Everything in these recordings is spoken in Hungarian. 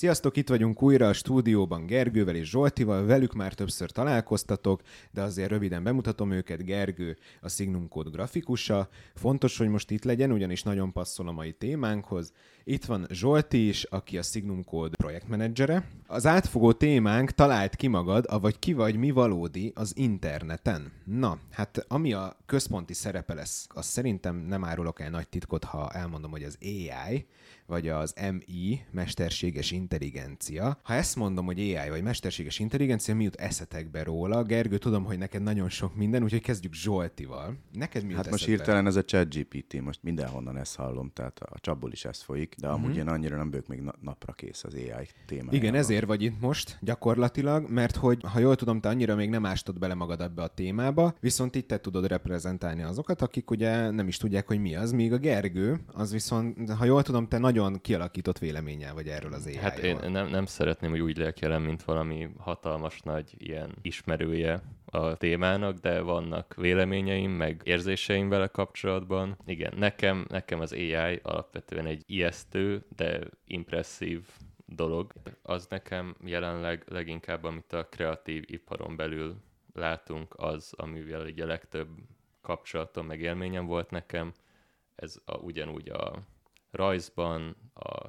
Sziasztok, itt vagyunk újra a stúdióban Gergővel és Zsoltival, velük már többször találkoztatok, de azért röviden bemutatom őket. Gergő a Signum Code grafikusa. Fontos, hogy most itt legyen, ugyanis nagyon passzol a mai témánkhoz. Itt van Zsolti is, aki a Signum Code projektmenedzsere. Az átfogó témánk talált ki magad, avagy ki vagy mi valódi az interneten. Na, hát ami a központi szerepe lesz, az szerintem nem árulok el nagy titkot, ha elmondom, hogy az AI, vagy az MI, mesterséges intelligencia. Ha ezt mondom, hogy AI vagy mesterséges intelligencia, mi jut eszetekbe róla? Gergő, tudom, hogy neked nagyon sok minden, úgyhogy kezdjük Zsoltival. Neked mi jut Hát most eszedbe? hirtelen ez a chat GPT, most mindenhonnan ezt hallom, tehát a csapból is ez folyik, de amúgy én annyira nem vagyok még na- napra kész az AI témájával. Igen, ezért vagy itt most gyakorlatilag, mert hogy, ha jól tudom, te annyira még nem ástod bele magad ebbe a témába, viszont itt te tudod reprezentálni azokat, akik ugye nem is tudják, hogy mi az, míg a Gergő, az viszont, ha jól tudom, te nagyon kialakított véleménnyel vagy erről az ai Hát én nem, nem szeretném, hogy úgy lelkelem, mint valami hatalmas nagy ilyen ismerője a témának, de vannak véleményeim, meg érzéseim vele kapcsolatban. Igen, nekem, nekem az AI alapvetően egy ijesztő, de impresszív dolog. Az nekem jelenleg leginkább, amit a kreatív iparon belül látunk, az, amivel így a legtöbb kapcsolatom, meg élményem volt nekem. Ez a, ugyanúgy a rajzban, a,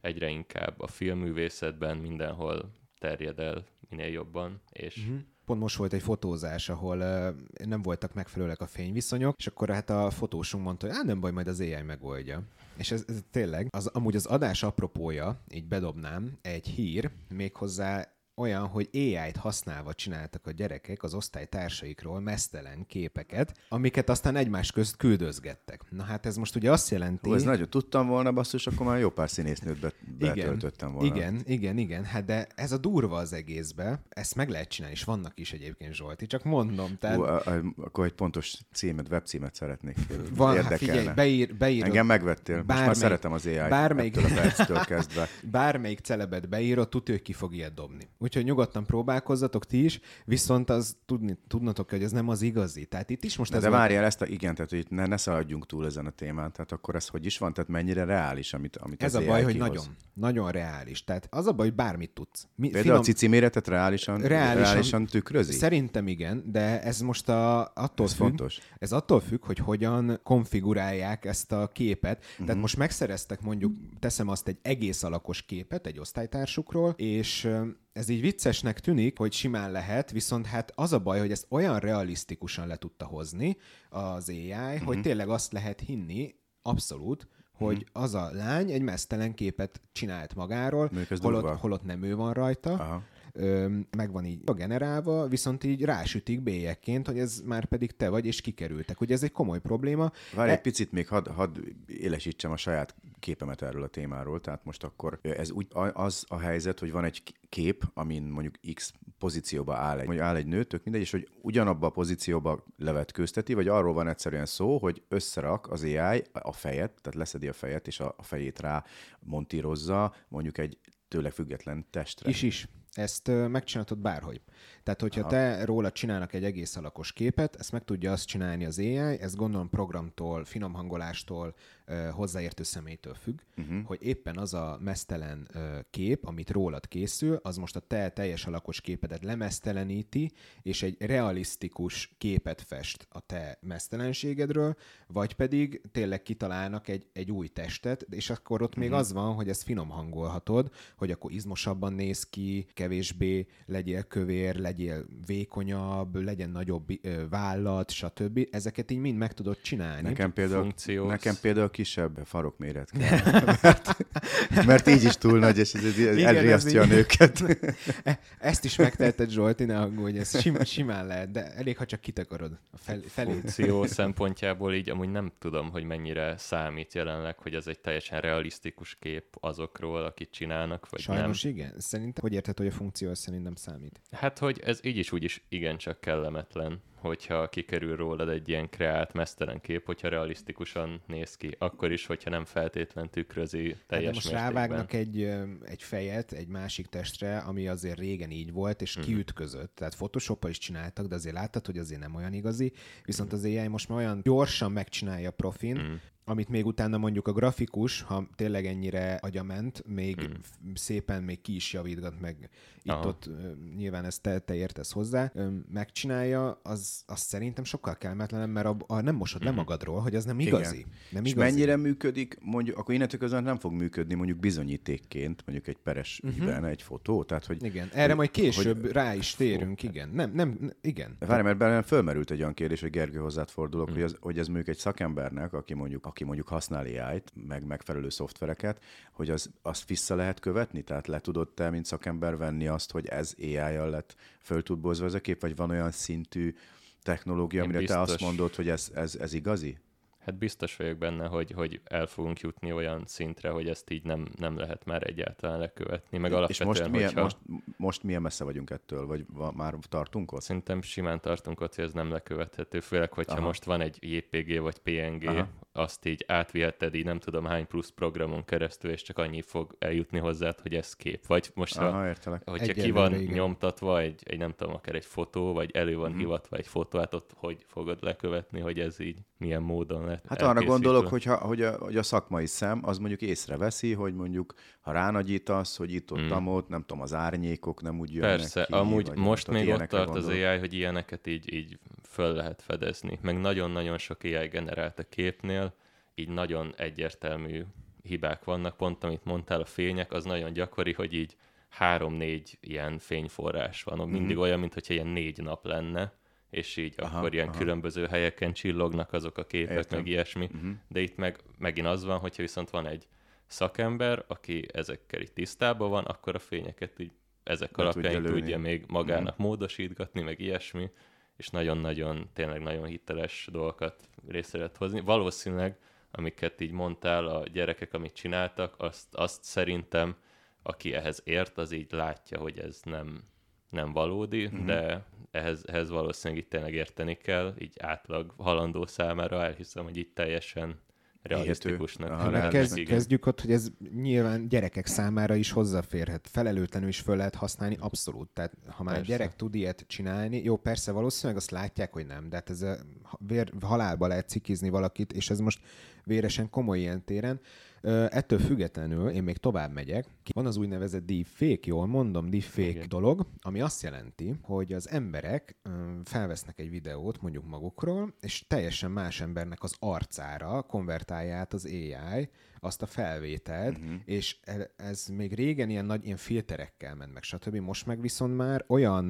egyre inkább a filmművészetben, mindenhol terjed el minél jobban, és Mhm. Pont most volt egy fotózás, ahol uh, nem voltak megfelelőek a fényviszonyok, és akkor hát a fotósunk mondta, hogy nem baj, majd az AI megoldja. És ez, ez tényleg, az, amúgy az adás apropója, így bedobnám, egy hír, méghozzá olyan, hogy AI-t használva csináltak a gyerekek az osztálytársaikról mesztelen képeket, amiket aztán egymás közt küldözgettek. Na hát ez most ugye azt jelenti... Hú, ez nagyon tudtam volna, basszus, akkor már jó pár színésznőt be, betöltöttem volna. Igen, igen, igen, hát de ez a durva az egészbe, ezt meg lehet csinálni, és vannak is egyébként Zsolti, csak mondom, tehát Hú, a, a, akkor egy pontos címet, webcímet szeretnék. van, hát Érdekelne. figyelj, beír, beírod, Engem megvettél. Most már bármelyik- szeretem az AI-t bármelyik- a kezdve. bármelyik celebet beírod, tudja, hogy ki fog ilyet dobni. Úgyhogy nyugodtan próbálkozzatok ti is, viszont az tudni, tudnatok, hogy ez nem az igazi. Tehát itt is most De, ez de volt- várjál ezt a, igen, tehát hogy ne, ne szaladjunk túl ezen a témán, tehát akkor ez hogy is van, tehát mennyire reális, amit, amit ez a baj, hogy kihoz. nagyon, nagyon reális. Tehát az a baj, hogy bármit tudsz. Mi, Például a cici méretet reálisan, Reálisan- reálisan, tükrözi? Szerintem igen, de ez most a, attól Ez függ, fontos. Ez attól függ, hogy hogyan konfigurálják ezt a képet. Uh-huh. Tehát most megszereztek mondjuk, teszem azt egy egész alakos képet egy osztálytársukról, és ez így viccesnek tűnik, hogy simán lehet, viszont hát az a baj, hogy ezt olyan realisztikusan le tudta hozni az AI, uh-huh. Mhm. hogy tényleg azt lehet hinni, abszolút, hogy uh-huh. az a lány egy mesztelen képet csinált magáról, holott, holott nem ő van rajta, Aha. Meg van így generálva, viszont így rásütik bélyekként, hogy ez már pedig te vagy, és kikerültek. Ugye ez egy komoly probléma. Várj E- egy picit még, hadd had élesítsem a saját képemet erről a témáról, tehát most akkor ez úgy az a helyzet, hogy van egy kép, amin mondjuk X pozícióba áll egy, mondjuk áll egy nő, tök mindegy, és hogy ugyanabba a pozícióba levetkőzteti, vagy arról van egyszerűen szó, hogy összerak az AI a fejet, tehát leszedi a fejet, és a, a fejét rá montírozza mondjuk egy tőle független testre. Is is. Ezt megcsinálhatod bárhogy. Tehát, hogyha Aha. te róla csinálnak egy egész alakos képet, ezt meg tudja azt csinálni az AI, ez gondolom programtól, finomhangolástól, hozzáértő személytől függ, uh-huh. hogy éppen az a mesztelen kép, amit rólad készül, az most a te teljes alakos képedet lemeszteleníti, és egy realisztikus képet fest a te mesztelenségedről, vagy pedig tényleg kitalálnak egy, egy új testet, és akkor ott még Mhm. az van, hogy ezt finom hangolhatod, hogy akkor izmosabban néz ki, kevésbé legyél kövér, legyél vékonyabb, legyen nagyobb vállat, stb. Ezeket így mind meg tudod csinálni. Nekem például, funkciós. nekem például kisebb farokméret kell. mert, mert így is túl nagy, és ez, ez Igen, ez elriasztja a így- nőket. Ezt is megteheted, Zsolti, ne aggódj, ez sim, simán lehet, de elég, ha csak kitakarod a fel, felét. funkció szempontjából így amúgy nem tudom, hogy mennyire számít jelenleg, hogy ez egy teljesen realisztikus kép azokról, akit csinálnak, vagy Sajnos nem. igen. Szerintem, hogy érted, hogy a funkció az szerintem számít? Hát, hogy ez így is úgy is igencsak kellemetlen, hogyha kikerül rólad egy ilyen kreált, mesztelen kép, hogyha realisztikusan néz ki, akkor is, hogyha nem feltétlen tükrözi Hát de teljes most mértékben. rávágnak egy, egy fejet egy másik testre, ami azért régen így volt, és Mhm. kiütközött. Tehát photoshop is csináltak, de azért láttad, hogy azért nem olyan igazi. Viszont az AI most már olyan gyorsan megcsinálja a profin, Mhm. Amit még utána mondjuk a grafikus, ha tényleg ennyire agyament, még Hmm. szépen még ki is javítgat, meg itt-ott nyilván ezt te, te értesz hozzá, megcsinálja, az, az szerintem sokkal kellemetlenebb, mert a, a nem mosod le magadról, hogy az nem igazi. Igen. Nem És igazi. mennyire működik, mondjuk, akkor innentől kezdve nem fog működni mondjuk bizonyítékként, mondjuk egy peres uh-huh. ügyben egy fotó, tehát hogy... Igen, erre majd később hogy- rá is térünk, igen. Nem, nem, igen. Várj, mert bennem fölmerült egy olyan kérdés, hogy Gergő hozzád fordulok, Hm. hogy, ez, hogy ez mondjuk egy szakembernek, aki mondjuk, aki mondjuk használ AI-t, meg megfelelő szoftvereket, hogy az, azt vissza lehet követni? Tehát le tudod te, mint szakember venni azt, hogy ez AI-jal lett föl tud bozva ez a kép, vagy van olyan szintű technológia, amire te azt biztos. mondod, hogy ez, ez, ez igazi? Hát biztos vagyok benne, hogy, hogy el fogunk jutni olyan szintre, hogy ezt így nem, nem lehet már egyáltalán lekövetni. Meg És alapvetően, most milyen, hogyha... most, most milyen messze vagyunk ettől, vagy va, már tartunk ott? Szerintem simán tartunk ott, hogy ez nem lekövethető, főleg, hogyha. Aha. most van egy JPG vagy PNG, Aha. Azt így átviheted így nem tudom hány plusz programon keresztül, és csak annyi fog eljutni hozzád, hogy ez kép. Vagy most, ha, Aha, értelek. hogyha ki Egyelőre van igen. nyomtatva egy, egy, nem tudom, akár egy fotó, vagy elő van Mhm. hivatva egy fotó, hát ott hogy fogod lekövetni, hogy ez így milyen módon lett Hát arra gondolok, hogy, ha, hogy, a, hogy a szakmai szem az mondjuk észreveszi, hogy mondjuk ha ránagyítasz, hogy itt ott, Mm. ott, nem tudom, az árnyékok nem úgy jönnek Persze, ki. amúgy vagy most tudom, még ott tart az gondolok. AI, hogy ilyeneket így, így föl lehet fedezni. Meg nagyon-nagyon sok AI generált a képnél, így nagyon egyértelmű hibák vannak. Pont amit mondtál, a fények, az nagyon gyakori, hogy így három-négy ilyen fényforrás van. Mindig olyan, mintha ilyen négy nap lenne, és így. Aha, akkor ilyen aha. különböző helyeken csillognak azok a képek, Értem. meg ilyesmi. Mhm. De itt meg megint az van, hogyha viszont van egy szakember, aki ezekkel így tisztában van, akkor a fényeket így ezek Be alapján tudja tudja még magának módosítgatni, meg ilyesmi, és nagyon-nagyon, tényleg nagyon hiteles dolgokat részre lehet hozni. Valószínűleg, amiket így mondtál, a gyerekek, amit csináltak, azt, azt szerintem, aki ehhez ért, az így látja, hogy ez nem, nem valódi, Mhm. mm-hmm. de ehhez, ehhez valószínűleg itt tényleg érteni kell, így átlag halandó számára elhiszem, hogy itt teljesen realisztikusnak. Aha, Hát reális, kezd, igen. kezdjük ott, hogy ez nyilván gyerekek számára is hozzáférhet. Felelőtlenül is föl lehet használni, abszolút. Tehát ha már Persze. gyerek tud ilyet csinálni, jó, persze valószínűleg azt látják, hogy nem, de hát ez a vér, halálba lehet cikizni valakit, és ez most véresen komoly ilyen téren. Ettől függetlenül én még tovább megyek. Van az úgynevezett deepfake, jól mondom, deepfake Igen. dolog, ami azt jelenti, hogy az emberek felvesznek egy videót mondjuk magukról, és teljesen más embernek az arcára konvertálja át az AI azt a felvételt, uh-huh. és e- ez még régen ilyen nagy ilyen filterekkel ment meg, stb. Most meg viszont már olyan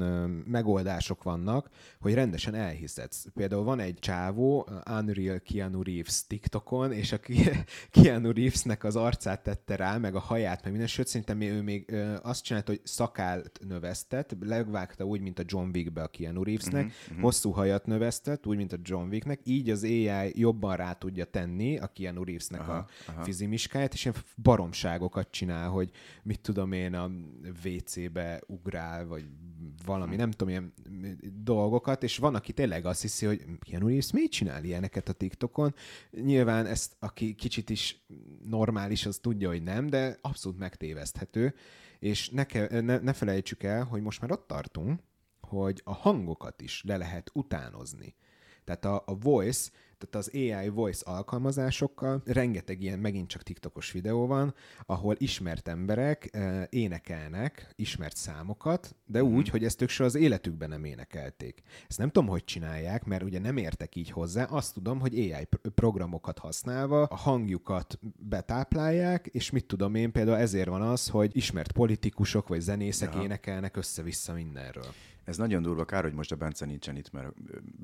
megoldások vannak, hogy rendesen elhiszedsz. Például van egy csávó, Unreal Keanu Reeves TikTokon, és a Keanu Reevesnek az arcát tette rá, meg a haját, meg minden, sőt szerintem ő még azt csinált, hogy szakált növesztett, legvágta úgy, mint a John Wickbe a Keanu Reevesnek, uh-huh, hosszú hajat növesztett, úgy, mint a John Wicknek, így az AI jobban rá tudja tenni a Keanu Reevesnek aha, a aha. Fizimiskáját, és ilyen baromságokat csinál, hogy mit tudom én, a WC-be ugrál, vagy valami, nem tudom, ilyen dolgokat, és van, aki tényleg azt hiszi, hogy Keanu Reeves miért csinál ilyeneket a TikTokon? Nyilván ezt, aki kicsit is normális, az tudja, hogy nem, de abszolút megtéveszthető, és ne, ke, ne, ne felejtsük el, hogy most már ott tartunk, hogy a hangokat is le lehet utánozni. Tehát a, a voice, tehát az AI voice alkalmazásokkal rengeteg ilyen megint csak TikTokos videó van, ahol ismert emberek eh, énekelnek ismert számokat, de úgy, hogy ezt ők soha az életükben nem énekelték. Ezt nem tudom, hogy csinálják, mert ugye nem értek így hozzá. Azt tudom, hogy AI pr- programokat használva a hangjukat betáplálják, és mit tudom én, például ezért van az, hogy ismert politikusok vagy zenészek Aha. énekelnek össze-vissza mindenről. Ez nagyon durva, kár, hogy most a Bence nincsen itt, mert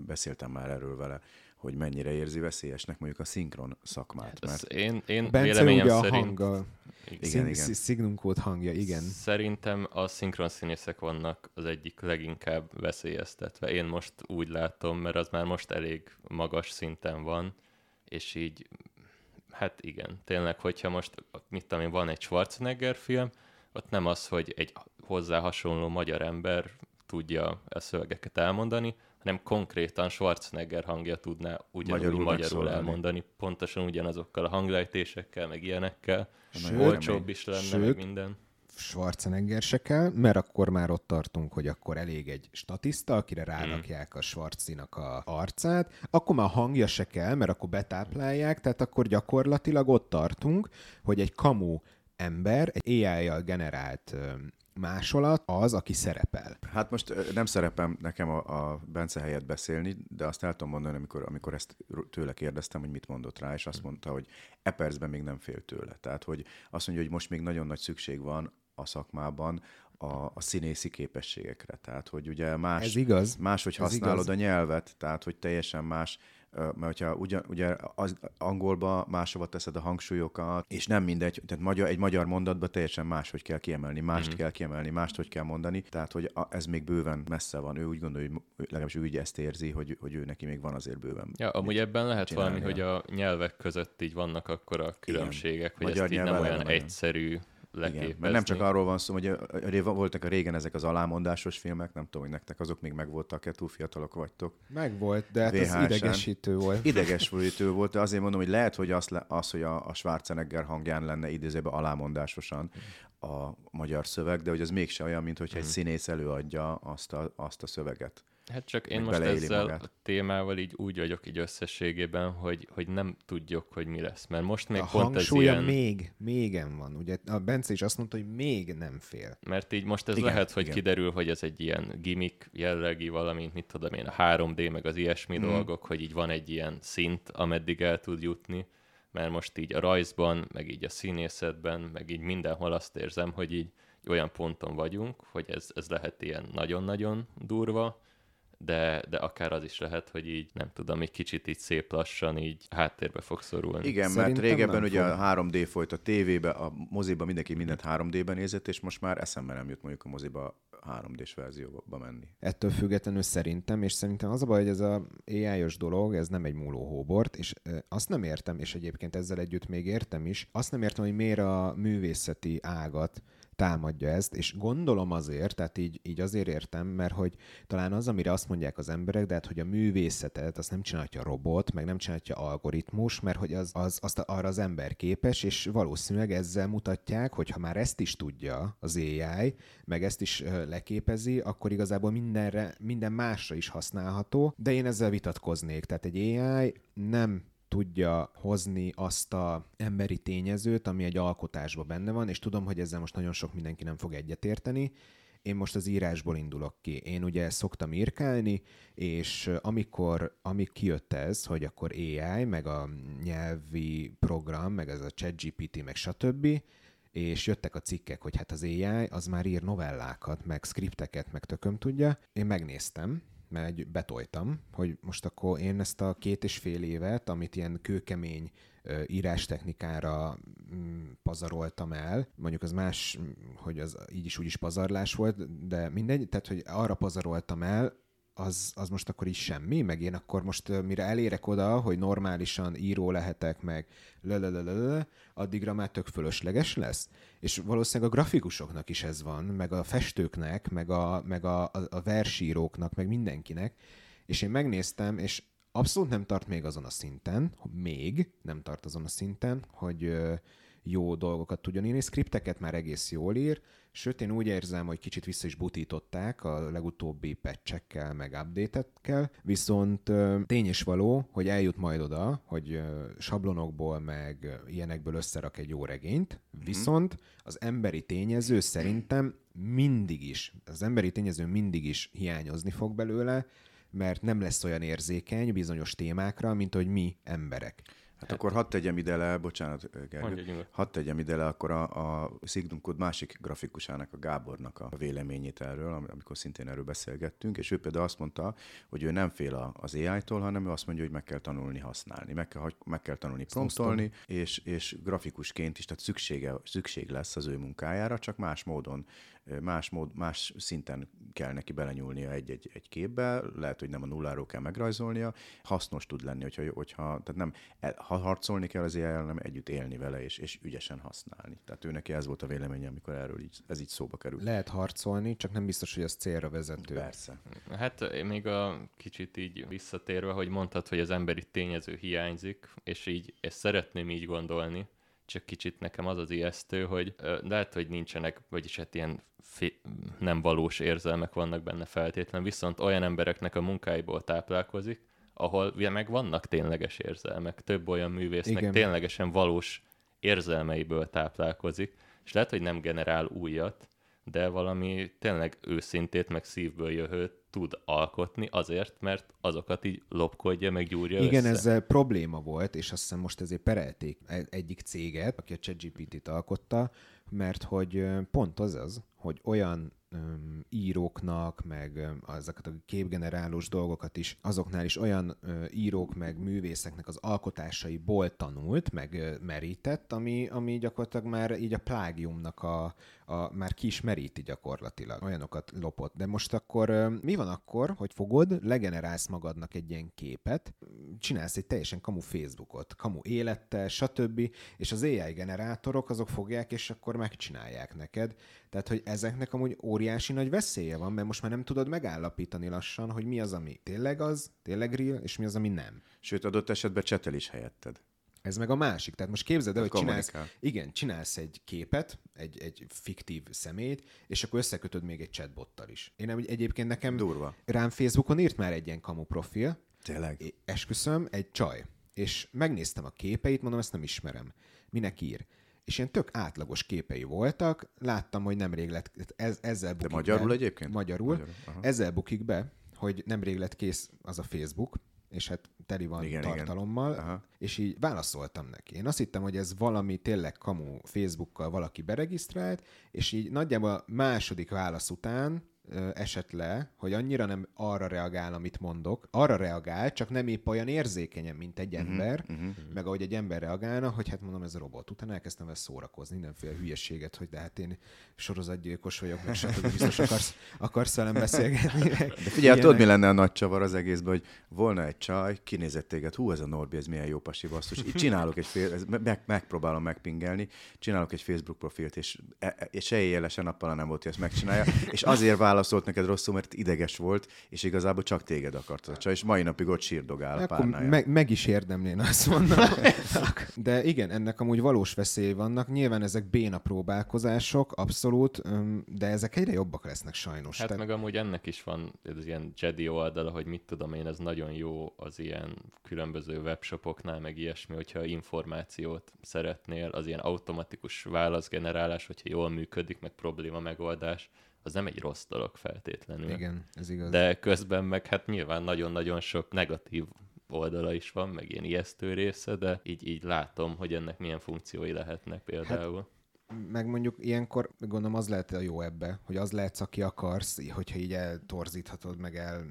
beszéltem már erről vele, hogy mennyire érzi veszélyesnek mondjuk a szinkron szakmát. Ez Mert én, én Bence véleményem ugye a szerint... hanggal, Igen. Igen, Signum kód hangja, igen. Szerintem a szinkron színészek vannak az egyik leginkább veszélyeztetve. Én most úgy látom, mert az már most elég magas szinten van, és így, hát igen, tényleg, hogyha most, mit tudom én, van egy Schwarzenegger film, ott nem az, hogy egy hozzá hasonló magyar ember tudja a szövegeket elmondani, hanem konkrétan Schwarzenegger hangja tudná ugyanúgy Magyarul magyarul, elmondani, pontosan ugyanazokkal a hanglejtésekkel, meg ilyenekkel. Nagyon Olcsóbb is lenne, Sőt, meg minden. Schwarzenegger se kell, mert akkor már ott tartunk, hogy akkor elég egy statiszta, akire rárakják a Schwarzinak a arcát, akkor már a hangja se kell, mert akkor betáplálják, tehát akkor gyakorlatilag ott tartunk, hogy egy kamu ember, egy AI-jal generált másolat az, aki szerepel. Hát most nem szerepem nekem a, a Bence helyett beszélni, de azt el tudom mondani, amikor, amikor ezt tőle kérdeztem, hogy mit mondott rá, és azt mondta, hogy e percben még nem fél tőle. Tehát, hogy azt mondja, hogy most még nagyon nagy szükség van a szakmában a, a színészi képességekre. Tehát, hogy ugye más, Ez igaz. máshogy Ez használod igaz. a nyelvet, tehát, hogy teljesen más mert hogyha ugyan, ugye az angolba máshova teszed a hangsúlyokat, és nem mindegy, tehát magyar, egy magyar mondatban teljesen máshogy kell kiemelni, mást mm-hmm. kell kiemelni, mást hogy kell mondani, tehát hogy a, ez még bőven messze van. Ő úgy gondolja, hogy legalábbis ő úgy ezt érzi, hogy, hogy ő neki még van azért bőven. Ja, amúgy ebben lehet valami, hogy a nyelvek között így vannak akkor a különbségek, hogy Magyar ezt így nem olyan nagyon. egyszerű leképezni. Igen, mert nem csak arról van szó, hogy voltak a régen ezek az alámondásos filmek, nem tudom, hogy nektek azok még megvoltak-e, túl fiatalok vagytok. Megvolt, de hát ez idegesítő volt. Idegesítő volt, de azért mondom, hogy lehet, hogy az, az hogy a, a Schwarzenegger hangján lenne idézőben alámondásosan a magyar szöveg, de hogy az mégse olyan, mint hogyha egy színész előadja azt a, azt a szöveget. Hát csak én most ezzel magát. a témával így úgy vagyok így összességében, hogy, hogy nem tudjuk, hogy mi lesz. Mert most még a pont ez ilyen... még, mégen van. Ugye a Bence is azt mondta, hogy még nem fél. Mert így most ez Igen, lehet, hogy igen. kiderül, hogy ez egy ilyen gimmick jellegi valamint, mit tudom én, a 3D, meg az ilyesmi Mhm. mm. dolgok, hogy így van egy ilyen szint, ameddig el tud jutni, mert most így a rajzban, meg így a színészetben, meg így mindenhol azt érzem, hogy így olyan ponton vagyunk, hogy ez, ez lehet ilyen nagyon-nagyon durva, de, de akár az is lehet, hogy így, nem tudom, egy kicsit így szép lassan így háttérbe fog szorulni. Igen, Szerintem mert régebben ugye fog. a 3D folyt a tévébe, a moziba mindenki mindent 3D-ben nézett, és most már eszembe nem jut mondjuk a moziba 3D-s verzióba menni. Ettől függetlenül szerintem, és szerintem az a baj, hogy ez a AI-os dolog, ez nem egy múló hóbort, és azt nem értem, és egyébként ezzel együtt még értem is, azt nem értem, hogy miért a művészeti ágat támadja ezt, és gondolom azért, tehát így, így azért értem, mert hogy talán az, amire azt mondják az emberek, de hát, hogy a művészetet azt nem csinálja robot, meg nem csinálja algoritmus, mert hogy az, az, azt arra az ember képes, és valószínűleg ezzel mutatják, hogy ha már ezt is tudja az AI, meg ezt is leképezi, akkor igazából mindenre, minden másra is használható, de én ezzel vitatkoznék. Tehát egy AI nem tudja hozni azt a emberi tényezőt, ami egy alkotásban benne van, és tudom, hogy ezzel most nagyon sok mindenki nem fog egyetérteni. Én most az írásból indulok ki. Én ugye szoktam írkálni, és amikor, amíg kijött ez, hogy akkor AI, meg a nyelvi program, meg ez a ChatGPT, meg stb., és jöttek a cikkek, hogy hát az AI az már ír novellákat, meg skripteket, meg tököm tudja. Én megnéztem, mert betoltam, hogy most akkor én ezt a két és fél évet, amit ilyen kőkemény írástechnikára mm, pazaroltam el, mondjuk az más, mm, hogy az így is úgy is pazarlás volt, de mindegy, tehát hogy arra pazaroltam el, az, az most akkor is semmi, meg én akkor most mire elérek oda, hogy normálisan író lehetek, meg lelelelele, addigra már tök fölösleges lesz. És valószínűleg a grafikusoknak is ez van, meg a festőknek, meg a, meg a, a, a versíróknak, meg mindenkinek. És én megnéztem, és abszolút nem tart még azon a szinten, még nem tart azon a szinten, hogy jó dolgokat tudjon írni. Skripteket már egész jól ír, sőt én úgy érzem, hogy kicsit vissza is butították a legutóbbi patchekkel, meg update-ekkel, viszont tény és való, hogy eljut majd oda, hogy sablonokból, meg ilyenekből összerak egy jó regényt, viszont az emberi tényező szerintem mindig is, az emberi tényező mindig is hiányozni fog belőle, mert nem lesz olyan érzékeny bizonyos témákra, mint hogy mi emberek. Hát akkor hadd tegyem ide le, bocsánat, Gergő, hadd tegyem ide le akkor a, a Signum Code másik grafikusának, a Gábornak a véleményét erről, am- amikor szintén erről beszélgettünk, és ő például azt mondta, hogy ő nem fél a- az AI-tól, hanem ő azt mondja, hogy meg kell tanulni használni, meg kell, meg kell tanulni promptolni, és, és grafikusként is, tehát szüksége, szükség lesz az ő munkájára, csak más módon, más, mód, más szinten kell neki belenyúlnia egy-egy egy képbe, lehet, hogy nem a nulláról kell megrajzolnia, hasznos tud lenni, hogyha, hogyha tehát nem el, ha harcolni kell az ai hanem együtt élni vele, és, és ügyesen használni. Tehát ő neki ez volt a véleménye, amikor erről így, ez így szóba került. Lehet harcolni, csak nem biztos, hogy az célra vezető. Persze. Hát én még a kicsit így visszatérve, hogy mondtad, hogy az emberi tényező hiányzik, és így ezt szeretném így gondolni, csak kicsit nekem az az ijesztő, hogy ö, lehet, hogy nincsenek, vagyis hát ilyen fi- nem valós érzelmek vannak benne feltétlen, viszont olyan embereknek a munkáiból táplálkozik, ahol ugye meg vannak tényleges érzelmek. Több olyan művésznek Igen. ténylegesen valós érzelmeiből táplálkozik, és lehet, hogy nem generál újat, de valami tényleg őszintét, meg szívből jöhőt tud alkotni azért, mert azokat így lopkodja, meg gyúrja Igen, össze. ezzel probléma volt, és azt hiszem most ezért perelték e- egyik céget, aki a ChatGPT-t alkotta, mert hogy pont az az, hogy olyan öm, íróknak, meg öm, ezeket a képgenerálós dolgokat is, azoknál is olyan ö, írók, meg művészeknek az alkotásaiból tanult, meg ö, merített, ami, ami gyakorlatilag már így a plágiumnak a, a már ki is meríti gyakorlatilag. Olyanokat lopott. De most akkor ö, mi van akkor, hogy fogod, legenerálsz magadnak egy ilyen képet, csinálsz egy teljesen kamu Facebookot, kamu élettel, stb. És az AI generátorok azok fogják, és akkor megcsinálják neked. Tehát, hogy ezeknek amúgy óriási nagy veszélye van, mert most már nem tudod megállapítani lassan, hogy mi az, ami tényleg az, tényleg real, és mi az, ami nem. Sőt, adott esetben csetel is helyetted. Ez meg a másik. Tehát most képzeld el, hogy Tehát csinálsz, igen, csinálsz egy képet, egy, egy fiktív szemét, és akkor összekötöd még egy chatbottal is. Én nem, egyébként nekem Durva. rám Facebookon írt már egy ilyen kamu profil, Tényleg? É- esküszöm, egy csaj. És megnéztem a képeit, mondom, ezt nem ismerem. Minek ír? És ilyen tök átlagos képei voltak, láttam, hogy nemrég lett, ez, ezzel bukik magyarul be, egyébként? Magyarul. Magyarul, aha. ezzel bukik be, hogy nemrég lett kész az a Facebook, és hát teli van Igen, tartalommal, Aha. igen. és így válaszoltam neki. Én azt hittem, hogy ez valami tényleg kamu Facebookkal valaki beregisztrált, és így nagyjából a második válasz után esett le, hogy annyira nem arra reagál, amit mondok. Arra reagál, csak nem épp olyan érzékenyen, mint egy Mhm, ember, uh-huh. meg ahogy egy ember reagálna, hogy hát mondom, ez a robot. Utána elkezdtem vele szórakozni, mindenféle hülyeséget, hogy de hát én sorozatgyilkos vagyok, meg stb. biztos akarsz, akarsz velem beszélgetni. De figyelj, hát tudod, mi lenne a nagy csavar az egészben, hogy volna egy csaj, kinézett téged, hú, ez a Norbi, ez milyen jó pasi basszus. Így csinálok egy fél, meg, megpróbálom megpingelni, csinálok egy Facebook profilt, és, e- e- és se éjjel, se nappal nem volt, hogy ezt megcsinálja, és azért válaszolt neked rosszul, mert ideges volt, és igazából csak téged akart a csaj, és mai napig ott sírdogál a párnája. meg, meg is érdemlén azt mondom. De igen, ennek amúgy valós veszély vannak. Nyilván ezek béna próbálkozások, abszolút, de ezek egyre jobbak lesznek sajnos. Hát Tehát- meg amúgy ennek is van ez ilyen Jedi oldala, hogy mit tudom én, ez nagyon jó az ilyen különböző webshopoknál, meg ilyesmi, hogyha információt szeretnél, az ilyen automatikus válaszgenerálás, hogyha jól működik, meg probléma megoldás, az nem egy rossz dolog feltétlenül. Igen, ez igaz. De közben meg hát nyilván nagyon-nagyon sok negatív oldala is van, meg ilyen ijesztő része, de így, így látom, hogy ennek milyen funkciói lehetnek például. Hát, Meg mondjuk ilyenkor gondolom az lehet a jó ebbe, hogy az lehetsz, aki akarsz, hogyha így eltorzíthatod, meg el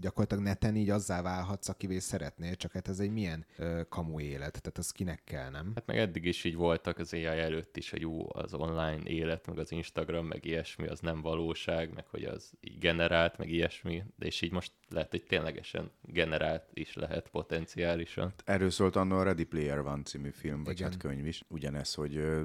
gyakorlatilag neten így azzá válhatsz, akivé szeretnél, csak hát ez egy milyen ö, kamu élet, tehát az kinek kell, nem? Hát meg eddig is így voltak az AI előtt is, hogy jó, az online élet, meg az Instagram, meg ilyesmi, az nem valóság, meg hogy az így generált, meg ilyesmi, de és így most lehet, hogy ténylegesen generált is lehet potenciálisan. Erről szólt annó a Ready Player One című film, vagy Igen. hát könyv is. Ugyanez, hogy ö,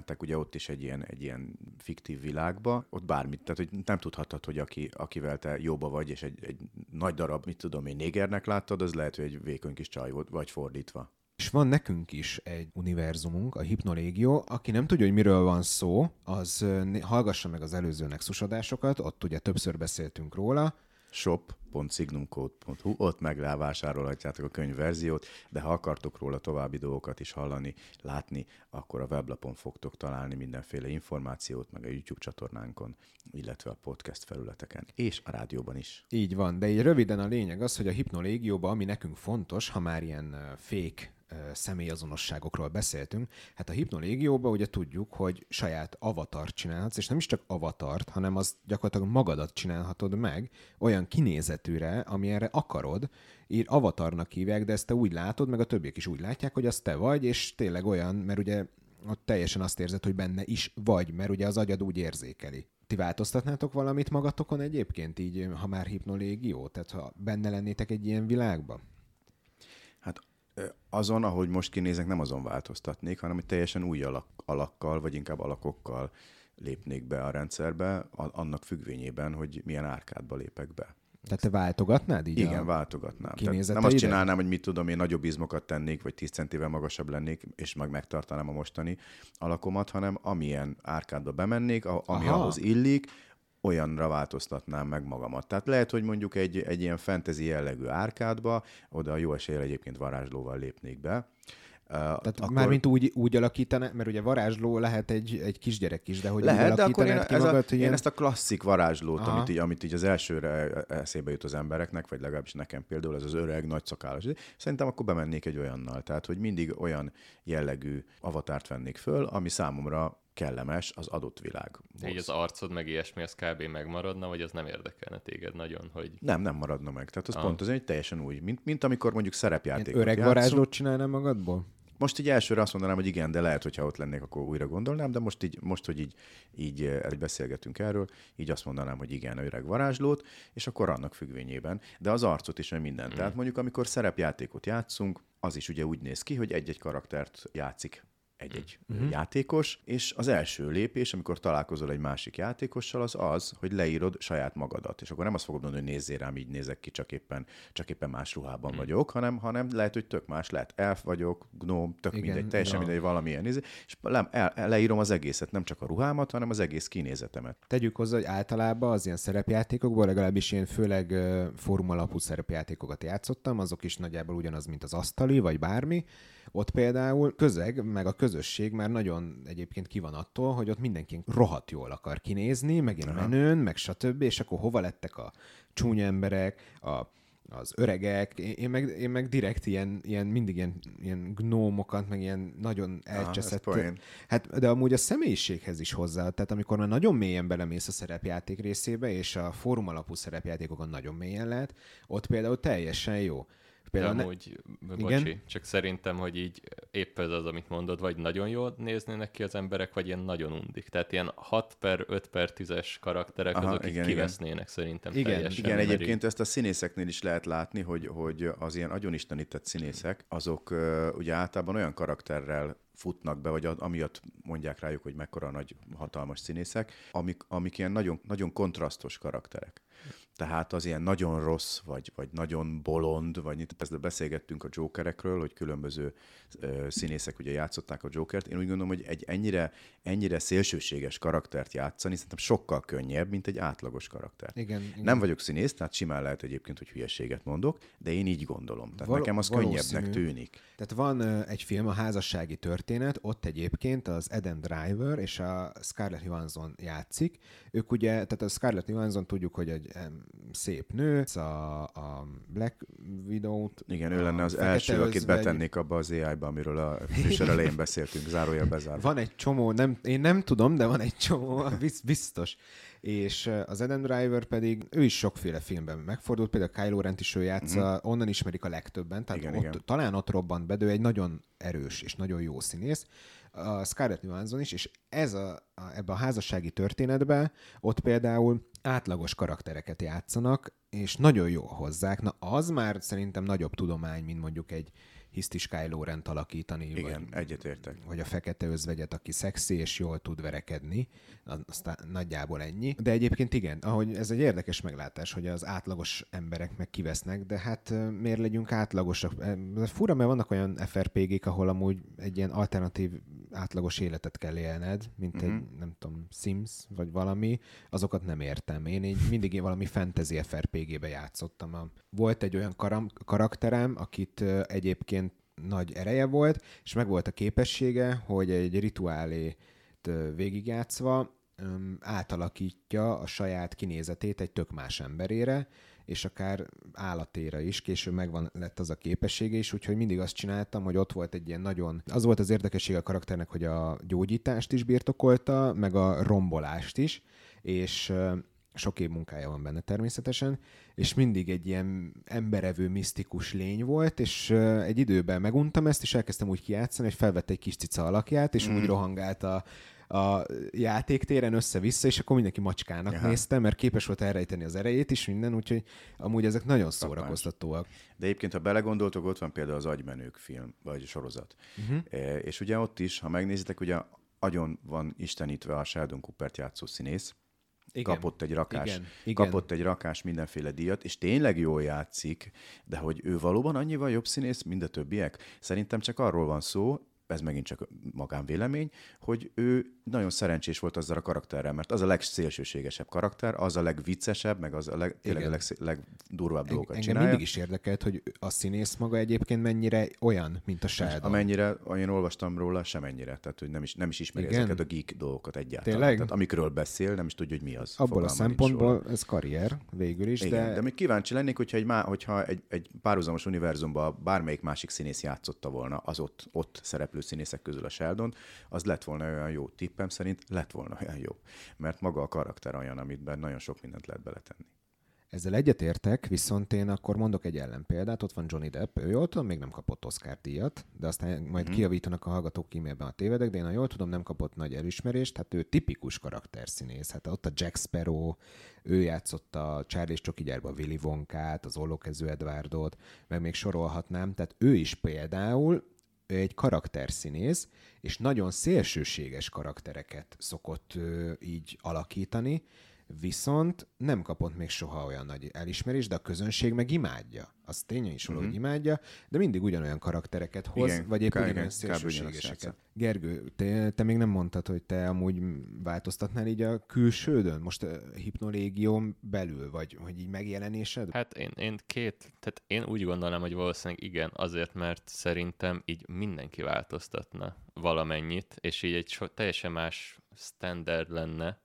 bementek ugye ott is egy ilyen, egy ilyen fiktív világba, ott bármit, tehát hogy nem tudhatod, hogy aki, akivel te jóba vagy, és egy, egy nagy darab, mit tudom én, négernek láttad, az lehet, hogy egy vékony kis csaj volt, vagy fordítva. És van nekünk is egy univerzumunk, a Hypnolégió. Aki nem tudja, hogy miről van szó, az né- hallgassa meg az előző nexusadásokat, ott ugye többször beszéltünk róla. shop.signumcode.hu, ott megvásárolhatjátok a könyv verziót, de ha akartok róla további dolgokat is hallani, látni, akkor a weblapon fogtok találni mindenféle információt, meg a YouTube csatornánkon, illetve a podcast felületeken, és a rádióban is. Így van, de így röviden a lényeg az, hogy a Hypnolégióban, ami nekünk fontos, ha már ilyen ö, személyazonosságokról beszéltünk, hát a Hypnolégióban ugye tudjuk, hogy saját avatart csinálhatsz, és nem is csak avatart, hanem az gyakorlatilag magadat csinálhatod meg olyan kinézetűre, ami erre akarod, ír avatarnak hívják, de ezt te úgy látod, meg a többiek is úgy látják, hogy az te vagy, és tényleg olyan, mert ugye ott teljesen azt érzed, hogy benne is vagy, mert ugye az agyad úgy érzékeli. Ti változtatnátok valamit magatokon egyébként, így, ha már hipnolégió? Tehát ha benne lennétek egy ilyen világban? Azon, ahogy most kinézek, nem azon változtatnék, hanem egy teljesen új alak, alakkal, vagy inkább alakokkal lépnék be a rendszerbe, annak függvényében, hogy milyen árkádba lépek be. Tehát te váltogatnád így? Igen, váltogatnám. Tehát nem azt csinálnám, hogy mit tudom, én nagyobb izmokat tennék, vagy 10 centivel magasabb lennék, és meg megtartanám a mostani alakomat, hanem amilyen árkádba bemennék, a- ami Aha. ahhoz illik, olyanra változtatnám meg magamat. Tehát lehet, hogy mondjuk egy, egy ilyen fantasy jellegű árkádba, oda jó eséllyel egyébként varázslóval lépnék be. Tehát Akkor... mármint úgy, úgy alakítaná, mert ugye varázsló lehet egy, egy kisgyerek is, de hogy Lehet, de akkor én, ki ez magad, a, hogy én ilyen... ezt a klasszik varázslót, Aha. amit így, amit így az elsőre eszébe jut az embereknek, vagy legalábbis nekem például ez az öreg, nagy szakállas, szerintem akkor bemennék egy olyannal. Tehát, hogy mindig olyan jellegű avatárt vennék föl, ami számomra kellemes az adott világ. Így az arcod meg ilyesmi, az kb. megmaradna, vagy az nem érdekelne téged nagyon, hogy Nem, nem maradna meg. Tehát az Ah. pont az egy teljesen új, mint, mint amikor mondjuk szerepjátékot öreg játszunk. varázslót csinálnál magadból? Most így elsőre azt mondanám, hogy igen, de lehet, hogyha ott lennék, akkor újra gondolnám, de most, így, most hogy így, így eh, beszélgetünk erről, így azt mondanám, hogy igen, öreg varázslót, és akkor annak függvényében, de az arcot is, meg minden. Tehát mondjuk, amikor szerepjátékot játszunk, az is ugye úgy néz ki, hogy egy-egy karaktert játszik egy-egy uh-huh. játékos, és az első lépés, amikor találkozol egy másik játékossal, az az, hogy leírod saját magadat. És akkor nem azt fogod mondani, hogy nézzél rám, így nézek ki, csak éppen, csak éppen más ruhában vagyok, hanem, hanem lehet, hogy tök más, lehet elf vagyok, gnóm, tök Igen, mindegy, teljesen gnóm. mindegy, valamilyen és le, el, leírom az egészet, nem csak a ruhámat, hanem az egész kinézetemet. Tegyük hozzá, hogy általában az ilyen szerepjátékokból, legalábbis én főleg ö, fórum alapú szerepjátékokat játszottam, azok is nagyjából ugyanaz, mint az asztali, vagy bármi. Ott például közeg, meg a közösség már nagyon egyébként ki van attól, hogy ott mindenki rohadt jól akar kinézni, meg ilyen menőn, meg stb. És akkor hova lettek a csúnya emberek, a az öregek, én én meg, én meg direkt ilyen, ilyen mindig ilyen, ilyen gnómokat, meg ilyen nagyon elcseszett. poén. hát, de amúgy a személyiséghez is hozzá, tehát amikor már nagyon mélyen belemész a szerepjáték részébe, és a fórum alapú szerepjátékokon nagyon mélyen lehet, ott például teljesen jó. De Például ne- amúgy, bocsi, csak szerintem, hogy így épp ez az, amit mondod, vagy nagyon jól néznének ki az emberek, vagy ilyen nagyon undik. Tehát ilyen 6 per 5 per 10-es karakterek, Aha, azok így igen, kivesznének szerintem Igen, teljesen. Igen, mert így- egyébként ezt a színészeknél is lehet látni, hogy, hogy az ilyen agyonistenített színészek, azok ugye általában olyan karakterrel futnak be, vagy amiatt mondják rájuk, hogy mekkora nagy, hatalmas színészek, amik, amik ilyen nagyon, nagyon kontrasztos karakterek. Tehát az ilyen nagyon rossz, vagy, vagy nagyon bolond, vagy itt ezt beszélgettünk a Jokerekről, hogy különböző ö, színészek ugye játszották a Jokert. Én úgy gondolom, hogy egy ennyire, ennyire szélsőséges karaktert játszani szerintem sokkal könnyebb, mint egy átlagos karakter. Igen, igen. Nem vagyok színész, tehát simán lehet egyébként, hogy hülyeséget mondok, de én így gondolom. Tehát Val- nekem az könnyebbnek tűnik. Tehát van ö, egy film, a házassági történet, ott egyébként az Eden Driver és a Scarlett Johansson játszik. Ők ugye, tehát a Scarlett Johansson tudjuk, hogy egy szép nő, a, a Black Widow-t. Igen, ő lenne az első, akit Özvegy. betennék abba az AI-ba, amiről a műsor elején beszéltünk, zárójel bezárva. Van egy csomó, nem, én nem tudom, de van egy csomó, biz- biztos. És az Adam Driver pedig, ő is sokféle filmben megfordult, például Kylo Rent is ő játsza, uh-huh. onnan ismerik a legtöbben, tehát igen, ott, igen. talán ott robbant be, de ő egy nagyon erős és nagyon jó színész. A Scarlett Johansson is, és ez a, a, ebbe a házassági történetbe ott például átlagos karaktereket játszanak, és nagyon jól hozzák. Na, az már szerintem nagyobb tudomány, mint mondjuk egy hisztis Kylo Rent alakítani. Igen, vagy, egyetértek. vagy a fekete özvegyet, aki szexi és jól tud verekedni, aztán nagyjából ennyi. De egyébként igen, ahogy ez egy érdekes meglátás, hogy az átlagos emberek meg kivesznek, de hát miért legyünk átlagosak? Fura, mert vannak olyan FRPG-k, ahol amúgy egy ilyen alternatív átlagos életet kell élned, mint uh-huh. egy, nem tudom, Sims, vagy valami, azokat nem értem. Én így mindig valami fantasy FRPG-be játszottam. Volt egy olyan karam, karakterem, akit egyébként nagy ereje volt, és meg volt a képessége, hogy egy rituálét ö, végigjátszva öm, átalakítja a saját kinézetét egy tök más emberére, és akár állatéra is, később megvan lett az a képessége is, úgyhogy mindig azt csináltam, hogy ott volt egy ilyen nagyon... Az volt az érdekessége a karakternek, hogy a gyógyítást is birtokolta, meg a rombolást is, és sok év munkája van benne természetesen, és mindig egy ilyen emberevő, misztikus lény volt, és egy időben meguntam ezt, és elkezdtem úgy kijátszani, hogy felvette egy kis cica alakját, és mm. úgy rohangált a, a játéktéren össze-vissza, és akkor mindenki macskának Aha. Nézte, mert képes volt elrejteni az erejét is, minden, úgyhogy amúgy ezek nagyon szórakoztatóak. De egyébként, ha belegondoltok, ott van például az Agymenők film, vagy sorozat. Uh-huh. És ugye ott is, ha megnézitek, ugye agyon van istenítve a Sheldon Coopert játszó színész, Igen. kapott egy rakás, Igen. Igen. kapott egy rakás mindenféle díjat, és tényleg jól játszik, de hogy ő valóban annyival jobb színész, mint a többiek? Szerintem csak arról van szó, ez megint csak magánvélemény, hogy ő nagyon szerencsés volt azzal a karakterrel, mert az a legszélsőségesebb karakter, az a legviccesebb, meg az a leg, tényleg a leg, legdurvább dolgokat Engem csinálja. mindig is érdekelt, hogy a színész maga egyébként mennyire olyan, mint a Sheldon. Amennyire, én olvastam róla, semennyire. Tehát, hogy nem is, nem is ismeri Igen? ezeket a geek dolgokat egyáltalán. Tényleg? Tehát amikről beszél, nem is tudja, hogy mi az. Abból a szempontból ez karrier végül is, Igen, de... de még kíváncsi lennék, hogyha egy, má, hogyha egy, egy párhuzamos univerzumban bármelyik másik színész játszotta volna az ott, ott szereplő színészek közül a Sheldon, az lett volna olyan jó tippem szerint, lett volna olyan jó. Mert maga a karakter olyan, amit nagyon sok mindent lehet beletenni. Ezzel egyetértek, viszont én akkor mondok egy ellenpéldát. Ott van Johnny Depp, ő jól tudom, még nem kapott Oscar díjat, de aztán majd mm. kiavítanak a hallgatók e-mailben a tévedek, de én ha jól tudom, nem kapott nagy elismerést, hát ő tipikus karakterszínész. Hát ott a Jack Sparrow, ő játszott a Charlie Csoki gyárba Willy Wonkát, az Ollókező Edwardot, meg még sorolhatnám, tehát ő is például egy karakterszínész, és nagyon szélsőséges karaktereket szokott így alakítani, viszont nem kapott még soha olyan nagy elismerést, de a közönség meg imádja. Az tényleg is való, mm-hmm. hogy imádja, de mindig ugyanolyan karaktereket hoz, igen, vagy épp ugyanolyan szélsőségeseket. Gergő, te, te még nem mondtad, hogy te amúgy változtatnál így a külsődön? Most a hipnolégium belül, vagy hogy így megjelenésed? Hát én, én két, tehát én úgy gondolom, hogy valószínűleg igen, azért, mert szerintem így mindenki változtatna valamennyit, és így egy so, teljesen más standard lenne,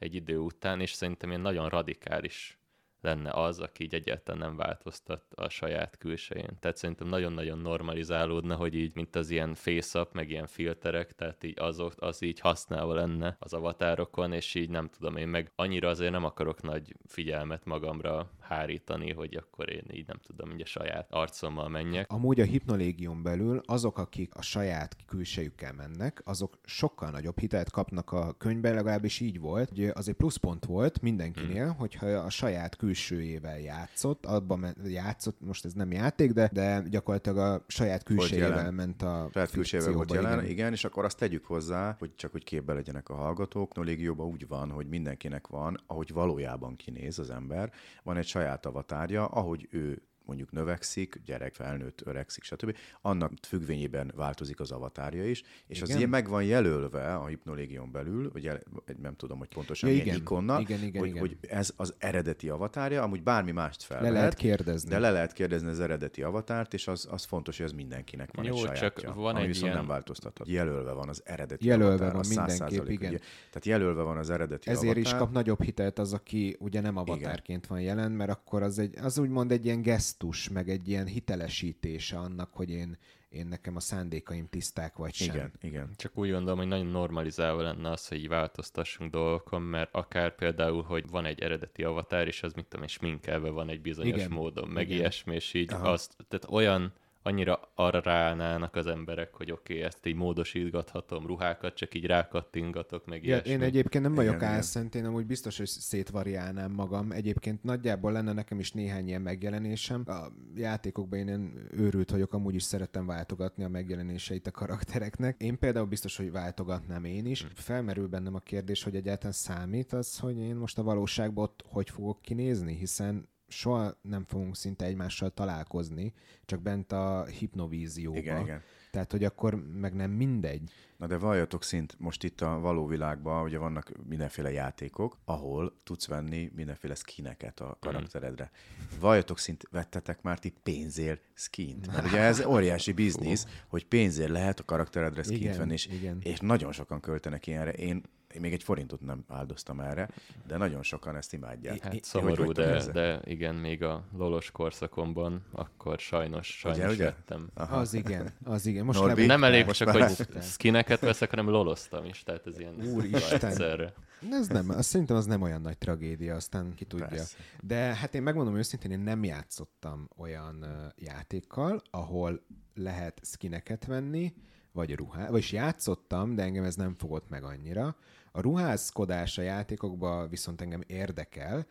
egy idő után, és szerintem ilyen nagyon radikális lenne az, aki így egyáltalán nem változtat a saját külsején. Tehát szerintem nagyon-nagyon normalizálódna, hogy így, mint az ilyen face meg ilyen filterek, tehát így azok, az így használva lenne az avatárokon, és így nem tudom, én meg annyira azért nem akarok nagy figyelmet magamra hárítani, hogy akkor én így nem tudom, hogy a saját arcommal menjek. Amúgy a hipnolégium belül azok, akik a saját külsejükkel mennek, azok sokkal nagyobb hitelt kapnak a könyvben, legalábbis így volt. hogy az egy pluszpont volt mindenkinél, hmm. hogyha a saját külsőjével játszott, abban játszott, most ez nem játék, de, de gyakorlatilag a saját külsejével ment a Saját külsejével volt jelen, igen. igen, és akkor azt tegyük hozzá, hogy csak hogy képbe legyenek a hallgatók, no légióban úgy van, hogy mindenkinek van, ahogy valójában kinéz az ember, van egy saját avatárja, ahogy ő mondjuk növekszik, gyerek, felnőtt, öregszik, stb. Annak függvényében változik az avatárja is, és igen. az ilyen meg van jelölve a hipnolégion belül, vagy el, nem tudom, hogy pontosan ja, milyen igen. ikonnal, igen, igen, hogy, igen. hogy ez az eredeti avatárja, amúgy bármi mást fel le lehet, lehet kérdezni. De le lehet kérdezni az eredeti avatárt, és az, az fontos, hogy ez mindenkinek van Jó, egy sajátja, csak van ami egy viszont ilyen... nem változtathat. Jelölve van az eredeti jelölve avatár, van mindenképp, igen. Ugye, tehát jelölve van az eredeti Ezért avatár. is kap nagyobb hitelt az, aki ugye nem avatárként van jelen, mert akkor az, egy, az úgymond egy ilyen gesztus, meg egy ilyen hitelesítése annak, hogy én, én nekem a szándékaim tiszták vagy sem. Igen, igen. Csak úgy gondolom, hogy nagyon normalizálva lenne az, hogy változtassunk dolgokon, mert akár például, hogy van egy eredeti avatár, és az mit tudom, és minkelve van egy bizonyos igen, módon, meg igen. ilyesmi, és így Aha. azt, tehát olyan annyira arra ráállnának az emberek, hogy oké, okay, ezt így módosítgathatom, ruhákat csak így rákattingatok, meg ja, ilyesmi. Én egyébként nem vagyok álszent, én amúgy biztos, hogy szétvariálnám magam. Egyébként nagyjából lenne nekem is néhány ilyen megjelenésem. A játékokban én őrült vagyok, amúgy is szeretem váltogatni a megjelenéseit a karaktereknek. Én például biztos, hogy váltogatnám én is. Hmm. Felmerül bennem a kérdés, hogy egyáltalán számít az, hogy én most a valóságban ott hogy fogok kinézni, hiszen soha nem fogunk szinte egymással találkozni, csak bent a hipnovízióba. Igen, igen. Tehát, hogy akkor meg nem mindegy. Na de valljatok szint, most itt a való világban ugye vannak mindenféle játékok, ahol tudsz venni mindenféle skineket a mhm. karakteredre. Valljatok szint, vettetek már ti pénzért skint? Mert ugye ez óriási biznisz, hogy pénzért lehet a karakteredre skint igen, venni, és, igen. és nagyon sokan költenek ilyenre. Én én még egy forintot nem áldoztam erre, de nagyon sokan ezt imádják. Hát szomorú, hogy de, de igen, még a lolos korszakomban akkor sajnos, sajnos ugye, vettem. Aha. Az igen, az igen. Most Norbi, nem elég most csak, hogy skineket veszek, hanem loloztam is, tehát ez ilyen Úristen. Ez nem, azt szerintem az nem olyan nagy tragédia, aztán ki tudja. Persze. De hát én megmondom őszintén, én nem játszottam olyan játékkal, ahol lehet skineket venni, vagy ruhát, vagyis játszottam, de engem ez nem fogott meg annyira, A ruházkodás a játékokban viszont engem érdekel,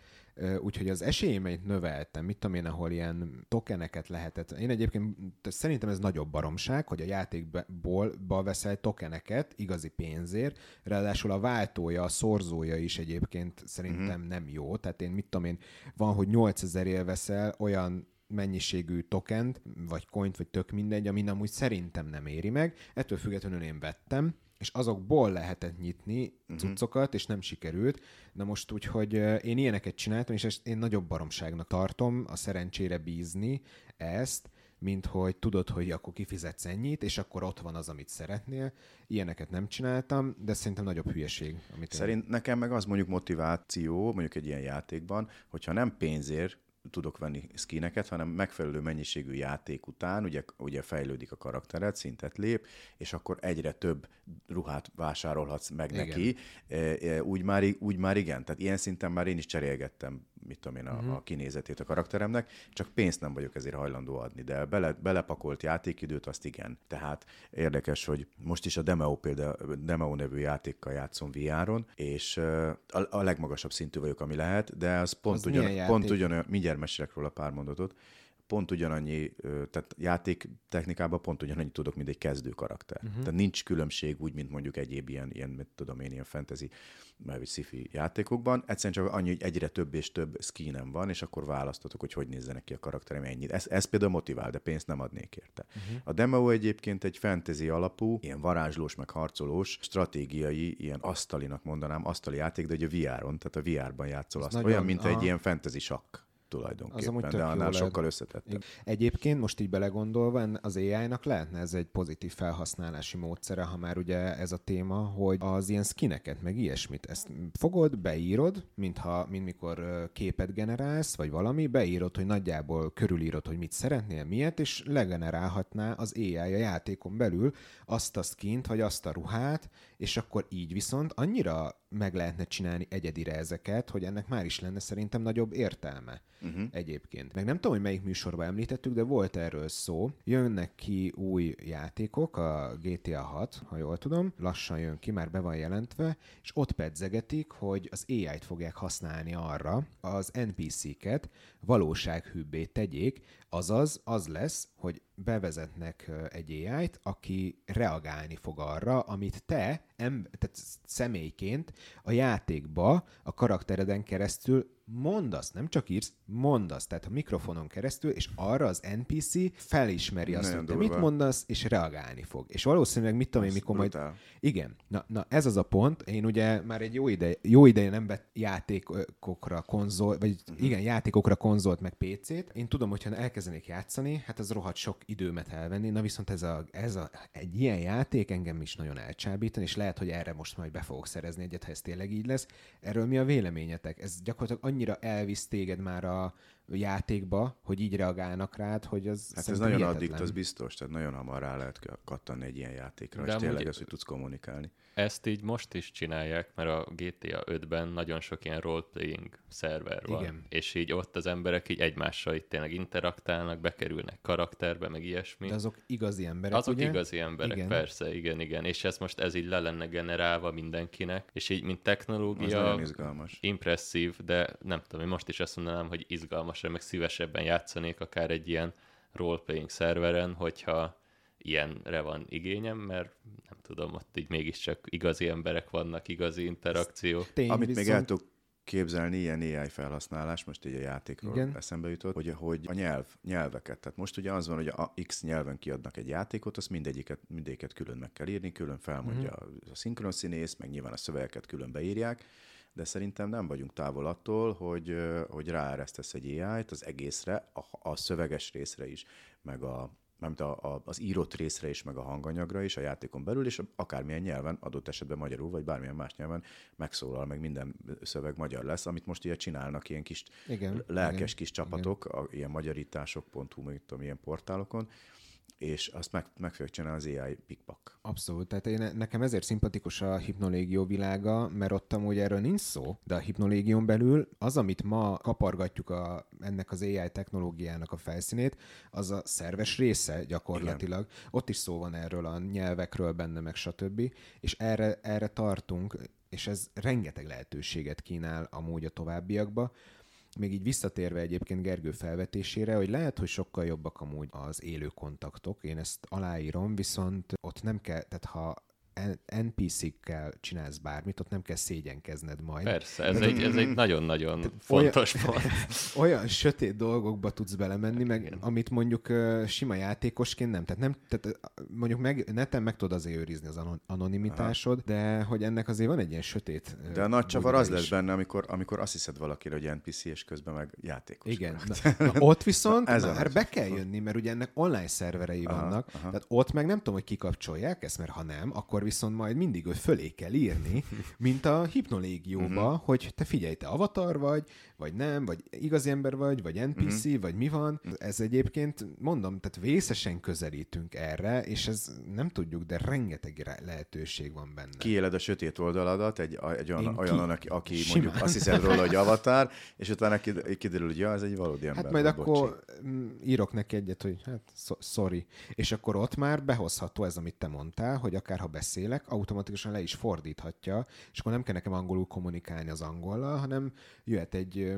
úgyhogy az esélyeimet növeltem, mit tudom én, ahol ilyen tokeneket lehetett. Én egyébként szerintem ez nagyobb baromság, hogy a játékból veszel tokeneket igazi pénzért, ráadásul a váltója, a szorzója is egyébként szerintem uh-huh. nem jó. Tehát én mit tudom én, van, hogy 8000 él veszel olyan mennyiségű tokent, vagy coint, vagy tök mindegy, ami amúgy szerintem nem éri meg. Ettől függetlenül én vettem, és azokból lehetett nyitni uh-huh. cuccokat, és nem sikerült. Na most úgy, hogy én ilyeneket csináltam, és ezt én nagyobb baromságnak tartom a szerencsére bízni ezt, mint hogy tudod, hogy akkor kifizetsz ennyit, és akkor ott van az, amit szeretnél. Ilyeneket nem csináltam, de szerintem nagyobb hülyeség. Amit Szerint én... nekem meg az mondjuk motiváció, mondjuk egy ilyen játékban, hogyha nem pénzért tudok venni skineket, hanem megfelelő mennyiségű játék után, ugye, ugye fejlődik a karaktered, szintet lép, és akkor egyre több ruhát vásárolhatsz meg igen. neki. E, e, úgy már, úgy már igen, tehát ilyen szinten már én is cserélgettem, mit tudom én, a, uh-huh. a kinézetét a karakteremnek, csak pénzt nem vagyok ezért hajlandó adni, de bele, belepakolt játékidőt, azt igen. Tehát érdekes, hogy most is a Demeo például, Demeo nevű játékkal játszom VR-on, és a, a legmagasabb szintű vagyok, ami lehet, de az pont, az ugyan, pont ugyanolyan, mindjárt mesélek róla pár mondatot, pont ugyanannyi, tehát játék technikában pont ugyanannyi tudok, mint egy kezdő karakter. Uh-huh. Tehát nincs különbség úgy, mint mondjuk egyéb ilyen, ilyen mit tudom én, ilyen fantasy, vagy sci-fi játékokban. Egyszerűen csak annyi, hogy egyre több és több skinem van, és akkor választotok, hogy hogy nézzenek ki a karakterem ennyit. Ez, ez például motivál, de pénzt nem adnék érte. Uh-huh. A demo egyébként egy fantasy alapú, ilyen varázslós, meg harcolós, stratégiai, ilyen asztalinak mondanám, asztali játék, de ugye VR-on, tehát a VR-ban játszol azt. Olyan, mint aha. egy ilyen fantasy sakk tulajdonképpen, az de annál sokkal összetettebb. Egyébként most így belegondolva, az AI-nak lehetne ez egy pozitív felhasználási módszere, ha már ugye ez a téma, hogy az ilyen skineket, meg ilyesmit, ezt fogod, beírod, mintha, mint mikor képet generálsz, vagy valami, beírod, hogy nagyjából körülírod, hogy mit szeretnél, miért, és legenerálhatná az AI a játékon belül azt a skint, vagy azt a ruhát, és akkor így viszont annyira meg lehetne csinálni egyedire ezeket, hogy ennek már is lenne szerintem nagyobb értelme uh-huh. egyébként. Meg nem tudom, hogy melyik műsorban említettük, de volt erről szó. Jönnek ki új játékok, a GTA 6, ha jól tudom, lassan jön ki, már be van jelentve, és ott pedzegetik, hogy az AI-t fogják használni arra, az NPC-ket valósághűbbé tegyék, azaz az lesz, hogy bevezetnek egy AI-t, aki reagálni fog arra, amit te, em, tehát személyként a játékba a karaktereden keresztül mondasz, nem csak írsz, mondasz, tehát a mikrofonon keresztül, és arra az NPC felismeri azt, hogy te mit mondasz, és reagálni fog. És valószínűleg mit tudom én, mikor majd... Igen, na, na, ez az a pont, én ugye már egy jó ideje, jó ideje nem vett játékokra konzol, vagy uh-huh. igen, játékokra konzolt meg PC-t. Én tudom, hogyha elkezdenék játszani, hát az rohadt sok időmet elvenni, na viszont ez a, ez a, egy ilyen játék engem is nagyon elcsábítani, és lehet, hogy erre most majd be fogok szerezni egyet, ha ez tényleg így lesz. Erről mi a véleményetek? Ez gyakorlatilag annyira elvisz téged már a játékba, hogy így reagálnak rád, hogy az Hát ez nagyon addikt, az biztos, tehát nagyon hamar rá lehet kattanni egy ilyen játékra, De és tényleg az, hogy tudsz kommunikálni. Ezt így most is csinálják, mert a GTA 5-ben nagyon sok ilyen roleplaying szerver van. Igen. És így ott az emberek így egymással itt tényleg interaktálnak, bekerülnek karakterbe, meg ilyesmi. De azok igazi emberek, Azok ugye? igazi emberek, igen. persze, igen, igen. És ez most ez így le lenne generálva mindenkinek, és így mint technológia impresszív, de nem tudom, én most is azt mondanám, hogy izgalmasra, meg szívesebben játszanék akár egy ilyen roleplaying szerveren, hogyha ilyenre van igényem, mert nem tudom, ott így mégiscsak igazi emberek vannak, igazi interakció. Tény, Amit viszont... még el tudok képzelni, ilyen AI felhasználás, most így a játékról Igen. eszembe jutott, hogy, hogy a nyelv, nyelveket. Tehát most ugye az van, hogy a X nyelven kiadnak egy játékot, azt mindegyiket, mindegyiket külön meg kell írni, külön felmondja uh-huh. a szinkron színész, meg nyilván a szövegeket külön beírják, de szerintem nem vagyunk távol attól, hogy, hogy ráeresztesz egy AI-t az egészre, a, a szöveges részre is, meg a, mert a, a, az írott részre is, meg a hanganyagra is a játékon belül, és akármilyen nyelven, adott esetben magyarul, vagy bármilyen más nyelven megszólal, meg minden szöveg magyar lesz, amit most ilyen csinálnak ilyen kis igen, lelkes igen, kis csapatok, igen. A, ilyen magyarítások.hu, meg tudom, ilyen portálokon, és azt meg, meg fogja csinálni az AI pikpak. Abszolút, tehát én, nekem ezért szimpatikus a hipnolégió világa, mert ott amúgy erről nincs szó, de a hipnolégión belül az, amit ma kapargatjuk a, ennek az AI technológiának a felszínét, az a szerves része gyakorlatilag. Igen. Ott is szó van erről a nyelvekről benne, meg stb. És erre, erre tartunk és ez rengeteg lehetőséget kínál amúgy a továbbiakba. Még így visszatérve egyébként Gergő felvetésére, hogy lehet, hogy sokkal jobbak amúgy az élő kontaktok, én ezt aláírom, viszont ott nem kell, tehát ha NPC-kkel csinálsz bármit, ott nem kell szégyenkezned majd. Persze, ez egy, ez egy nagyon-nagyon fontos olyan, pont. olyan sötét dolgokba tudsz belemenni, meg Igen. amit mondjuk uh, sima játékosként nem. Tehát, nem, tehát mondjuk meg, neten meg tudod azért őrizni az anonimitásod, Aha. de hogy ennek azért van egy ilyen sötét De a nagy csavar az lesz benne, amikor, amikor azt hiszed valakire, hogy NPC, és közben meg játékos. Igen. Na, na, ott viszont na, ez már be kell jönni, mert ugye ennek online szerverei aha, vannak, aha. tehát ott meg nem tudom, hogy kikapcsolják ezt, mert ha nem, akkor viszont majd mindig fölé kell írni, mint a hipnolégióba, uh-huh. hogy te figyelj, te avatar vagy, vagy nem, vagy igazi ember vagy, vagy NPC. Mhm. vagy mi van. Ez egyébként, mondom, tehát vészesen közelítünk erre, és ez nem tudjuk, de rengeteg lehetőség van benne. Kiéled a sötét oldaladat egy, egy olyan, ki... olyan aki, aki mondjuk azt hiszed róla, hogy avatar, és utána kiderül, hogy ja, ez egy valódi ember. Hát majd van, akkor bocsi. Mm, írok neki egyet, hogy hát sorry. És akkor ott már behozható ez, amit te mondtál, hogy akár ha beszélek, automatikusan le is fordíthatja, és akkor nem kell nekem angolul kommunikálni az angollal, hanem jöhet egy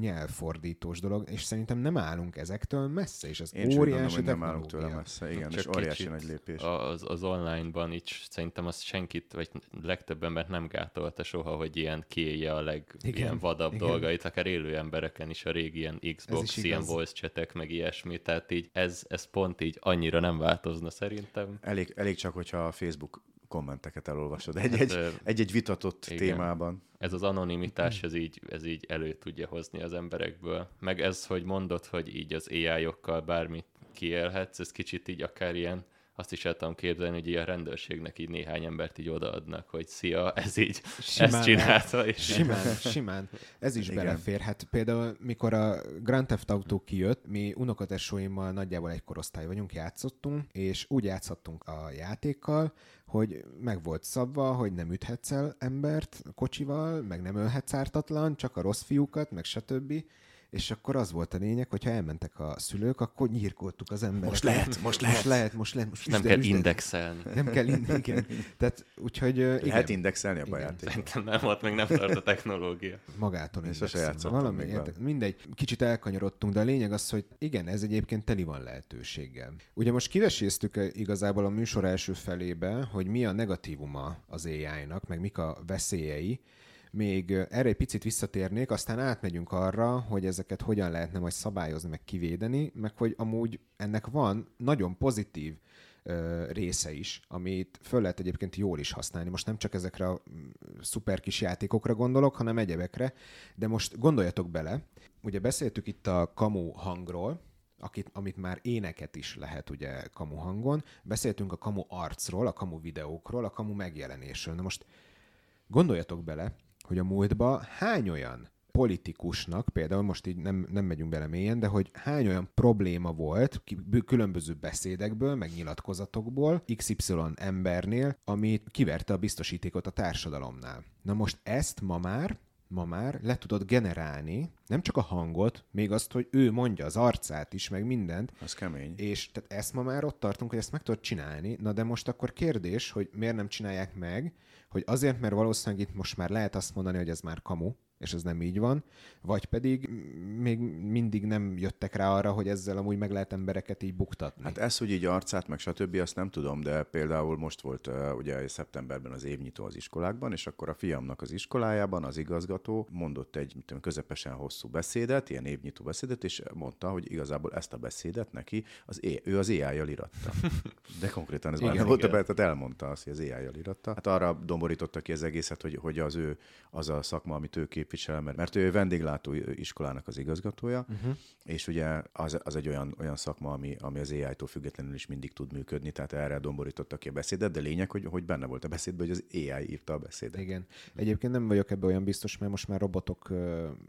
nyelvfordítós dolog, és szerintem nem állunk ezektől messze, és ez Én óriási hogy nem állunk tőle messze, igen, Csak és óriási nagy lépés. Az, az online-ban így szerintem az senkit, vagy legtöbb embert nem gátolta soha, hogy ilyen kiélje a leg igen, ilyen vadabb igen. dolgait, akár élő embereken is, a régi ilyen Xbox, ilyen voice chatek, meg ilyesmi, tehát így ez, ez pont így annyira nem változna szerintem. Elég, elég csak, hogyha a Facebook kommenteket elolvasod egy-egy, hát, egy-egy vitatott igen. témában. Ez az anonimitás, ez így, ez így elő tudja hozni az emberekből. Meg ez, hogy mondod, hogy így az AI-okkal bármit kiélhetsz, ez kicsit így akár ilyen azt is el tudom képzelni, hogy a rendőrségnek így néhány embert így odaadnak, hogy szia, ez így, simán, ezt csinálta. És simán, simán. Ez is Igen. belefér. Hát például, mikor a Grand Theft Auto kijött, mi unokatesóimmal nagyjából egy korosztály vagyunk, játszottunk, és úgy játszottunk a játékkal, hogy meg volt szabva, hogy nem üthetsz el embert kocsival, meg nem ölhetsz ártatlan, csak a rossz fiúkat, meg stb és akkor az volt a lényeg, hogyha elmentek a szülők, akkor nyírkoltuk az embereket. Most lehet, most lehet. Most lehet, most lehet. Most nem kell indexelni. Nem kell indexelni. Tehát, úgyhogy, igen. Lehet indexelni a bajátékot. Szerintem nem, ott még nem tart a technológia. Magától indexelni. Valami, mindegy, kicsit elkanyarodtunk, de a lényeg az, hogy igen, ez egyébként teli van lehetőséggel. Ugye most kiveséztük igazából a műsor első felébe, hogy mi a negatívuma az AI-nak, meg mik a veszélyei, még erre egy picit visszatérnék, aztán átmegyünk arra, hogy ezeket hogyan lehetne majd szabályozni, meg kivédeni, meg hogy amúgy ennek van nagyon pozitív része is, amit föl lehet egyébként jól is használni. Most nem csak ezekre a szuper kis játékokra gondolok, hanem egyebekre, de most gondoljatok bele, ugye beszéltük itt a kamu hangról, akit, amit már éneket is lehet ugye kamu hangon, beszéltünk a kamu arcról, a kamu videókról, a kamu megjelenésről. Na most gondoljatok bele, hogy a múltban hány olyan politikusnak, például most így nem, nem megyünk bele mélyen, de hogy hány olyan probléma volt különböző beszédekből, meg nyilatkozatokból, XY embernél, amit kiverte a biztosítékot a társadalomnál. Na most ezt ma már ma már le tudod generálni, nem csak a hangot, még azt, hogy ő mondja az arcát is, meg mindent. Az kemény. És tehát ezt ma már ott tartunk, hogy ezt meg tudod csinálni. Na de most akkor kérdés, hogy miért nem csinálják meg, hogy azért, mert valószínűleg itt most már lehet azt mondani, hogy ez már kamu, és ez nem így van, vagy pedig még mindig nem jöttek rá arra, hogy ezzel amúgy meg lehet embereket így buktatni. Hát ez, hogy így arcát, meg stb., azt nem tudom, de például most volt ugye szeptemberben az évnyitó az iskolákban, és akkor a fiamnak az iskolájában az igazgató mondott egy tudom, közepesen hosszú beszédet, ilyen évnyitó beszédet, és mondta, hogy igazából ezt a beszédet neki az é- ő az AI-jal iratta. De konkrétan ez igen, már volt, tehát elmondta azt, hogy az AI-jal iratta. Hát arra domborította ki az egészet, hogy, hogy az ő az a szakma, amit ő kép képvisel, mert, mert ő vendéglátó iskolának az igazgatója, uh-huh. és ugye az, az egy olyan, olyan szakma, ami, ami az AI-tól függetlenül is mindig tud működni, tehát erre domborította ki a beszédet, de lényeg, hogy, hogy benne volt a beszédben, hogy az AI írta a beszédet. Igen. Egyébként nem vagyok ebben olyan biztos, mert most már robotok,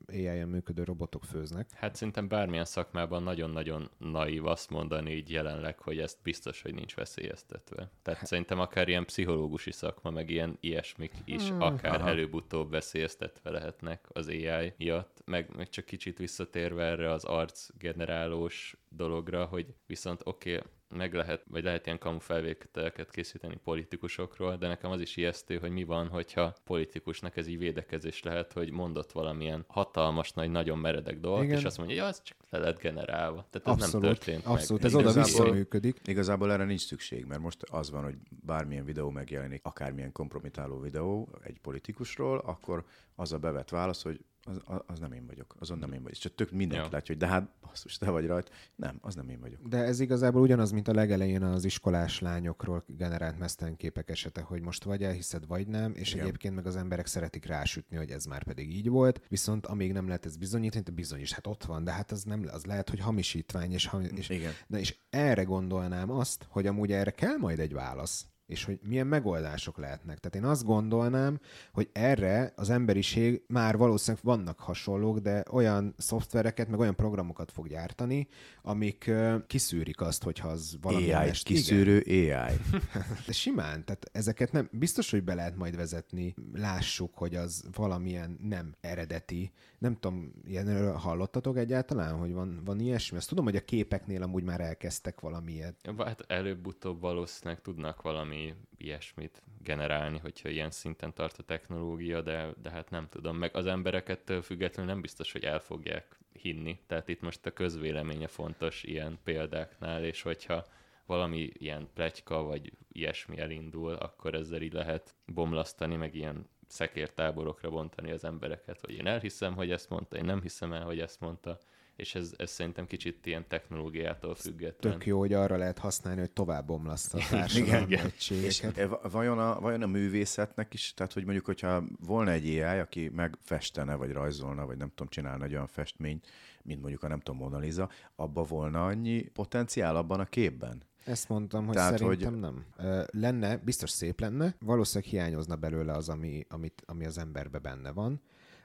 AI-en működő robotok főznek. Hát szerintem bármilyen szakmában nagyon-nagyon naív azt mondani így jelenleg, hogy ezt biztos, hogy nincs veszélyeztetve. Tehát hát. szerintem akár ilyen pszichológusi szakma, meg ilyen ilyesmik is hmm. akár Aha. előbb-utóbb veszélyeztetve lehetne lehetnek az AI miatt, meg, meg csak kicsit visszatérve erre az arc generálós dologra, hogy viszont oké, okay, meg lehet, vagy lehet ilyen kamu felvételeket készíteni politikusokról, de nekem az is ijesztő, hogy mi van, hogyha politikusnak ez így védekezés lehet, hogy mondott valamilyen hatalmas, nagy, nagyon meredek dolgot, Igen. és azt mondja, hogy ja, ez csak le lett generálva. Tehát ez abszolút, nem történt abszolút, meg. ez oda visszaműködik. Igazából erre nincs szükség, mert most az van, hogy bármilyen videó megjelenik, akármilyen kompromitáló videó egy politikusról, akkor az a bevett válasz, hogy az, az nem én vagyok, azon nem én vagyok. Csak tök mindenki ja. látja, hogy de hát basszus, te vagy rajta. Nem, az nem én vagyok. De ez igazából ugyanaz, mint a legelején az iskolás lányokról generált mesztenképek esete, hogy most vagy elhiszed, vagy nem, és Igen. egyébként meg az emberek szeretik rásütni, hogy ez már pedig így volt, viszont amíg nem lehet ez bizonyítani, de bizonyos, hát ott van, de hát az nem, az lehet, hogy hamisítvány, és, hamis, és, Igen. De és erre gondolnám azt, hogy amúgy erre kell majd egy válasz és hogy milyen megoldások lehetnek. Tehát én azt gondolnám, hogy erre az emberiség már valószínűleg vannak hasonlók, de olyan szoftvereket, meg olyan programokat fog gyártani, amik kiszűrik azt, hogyha az valami AI, mest. kiszűrő Igen. AI. de simán, tehát ezeket nem, biztos, hogy be lehet majd vezetni, lássuk, hogy az valamilyen nem eredeti. Nem tudom, ilyenről hallottatok egyáltalán, hogy van, van ilyesmi? Azt tudom, hogy a képeknél amúgy már elkezdtek valamilyet. Hát előbb-utóbb valószínűleg tudnak valami ilyesmit generálni, hogyha ilyen szinten tart a technológia, de, de hát nem tudom. Meg az embereket függetlenül nem biztos, hogy el fogják hinni. Tehát itt most a közvéleménye fontos ilyen példáknál, és hogyha valami ilyen pletyka vagy ilyesmi elindul, akkor ezzel így lehet bomlasztani, meg ilyen szekértáborokra bontani az embereket, hogy én elhiszem, hogy ezt mondta, én nem hiszem el, hogy ezt mondta és ez, ez szerintem kicsit ilyen technológiától független. Tök jó, hogy arra lehet használni, hogy tovább bomlaszt a társadalmi És vajon a, vajon a művészetnek is, tehát hogy mondjuk, hogyha volna egy AI, aki megfestene, vagy rajzolna, vagy nem tudom, csinálna egy olyan festményt, mint mondjuk a nem tudom, Mona Lisa, abba volna annyi potenciál abban a képben? Ezt mondtam, hogy Tehát, szerintem hogy... nem. Lenne, biztos szép lenne, valószínűleg hiányozna belőle az, ami, amit, ami az emberbe benne van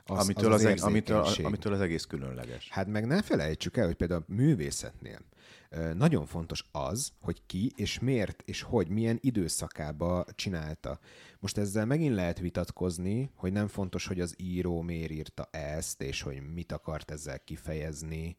az, amitől, az, az, az amitől, amitől az egész különleges. Hát meg ne felejtsük el, hogy például a művészetnél nagyon fontos az, hogy ki és miért és hogy, milyen időszakába csinálta. Most ezzel megint lehet vitatkozni, hogy nem fontos, hogy az író miért írta ezt, és hogy mit akart ezzel kifejezni,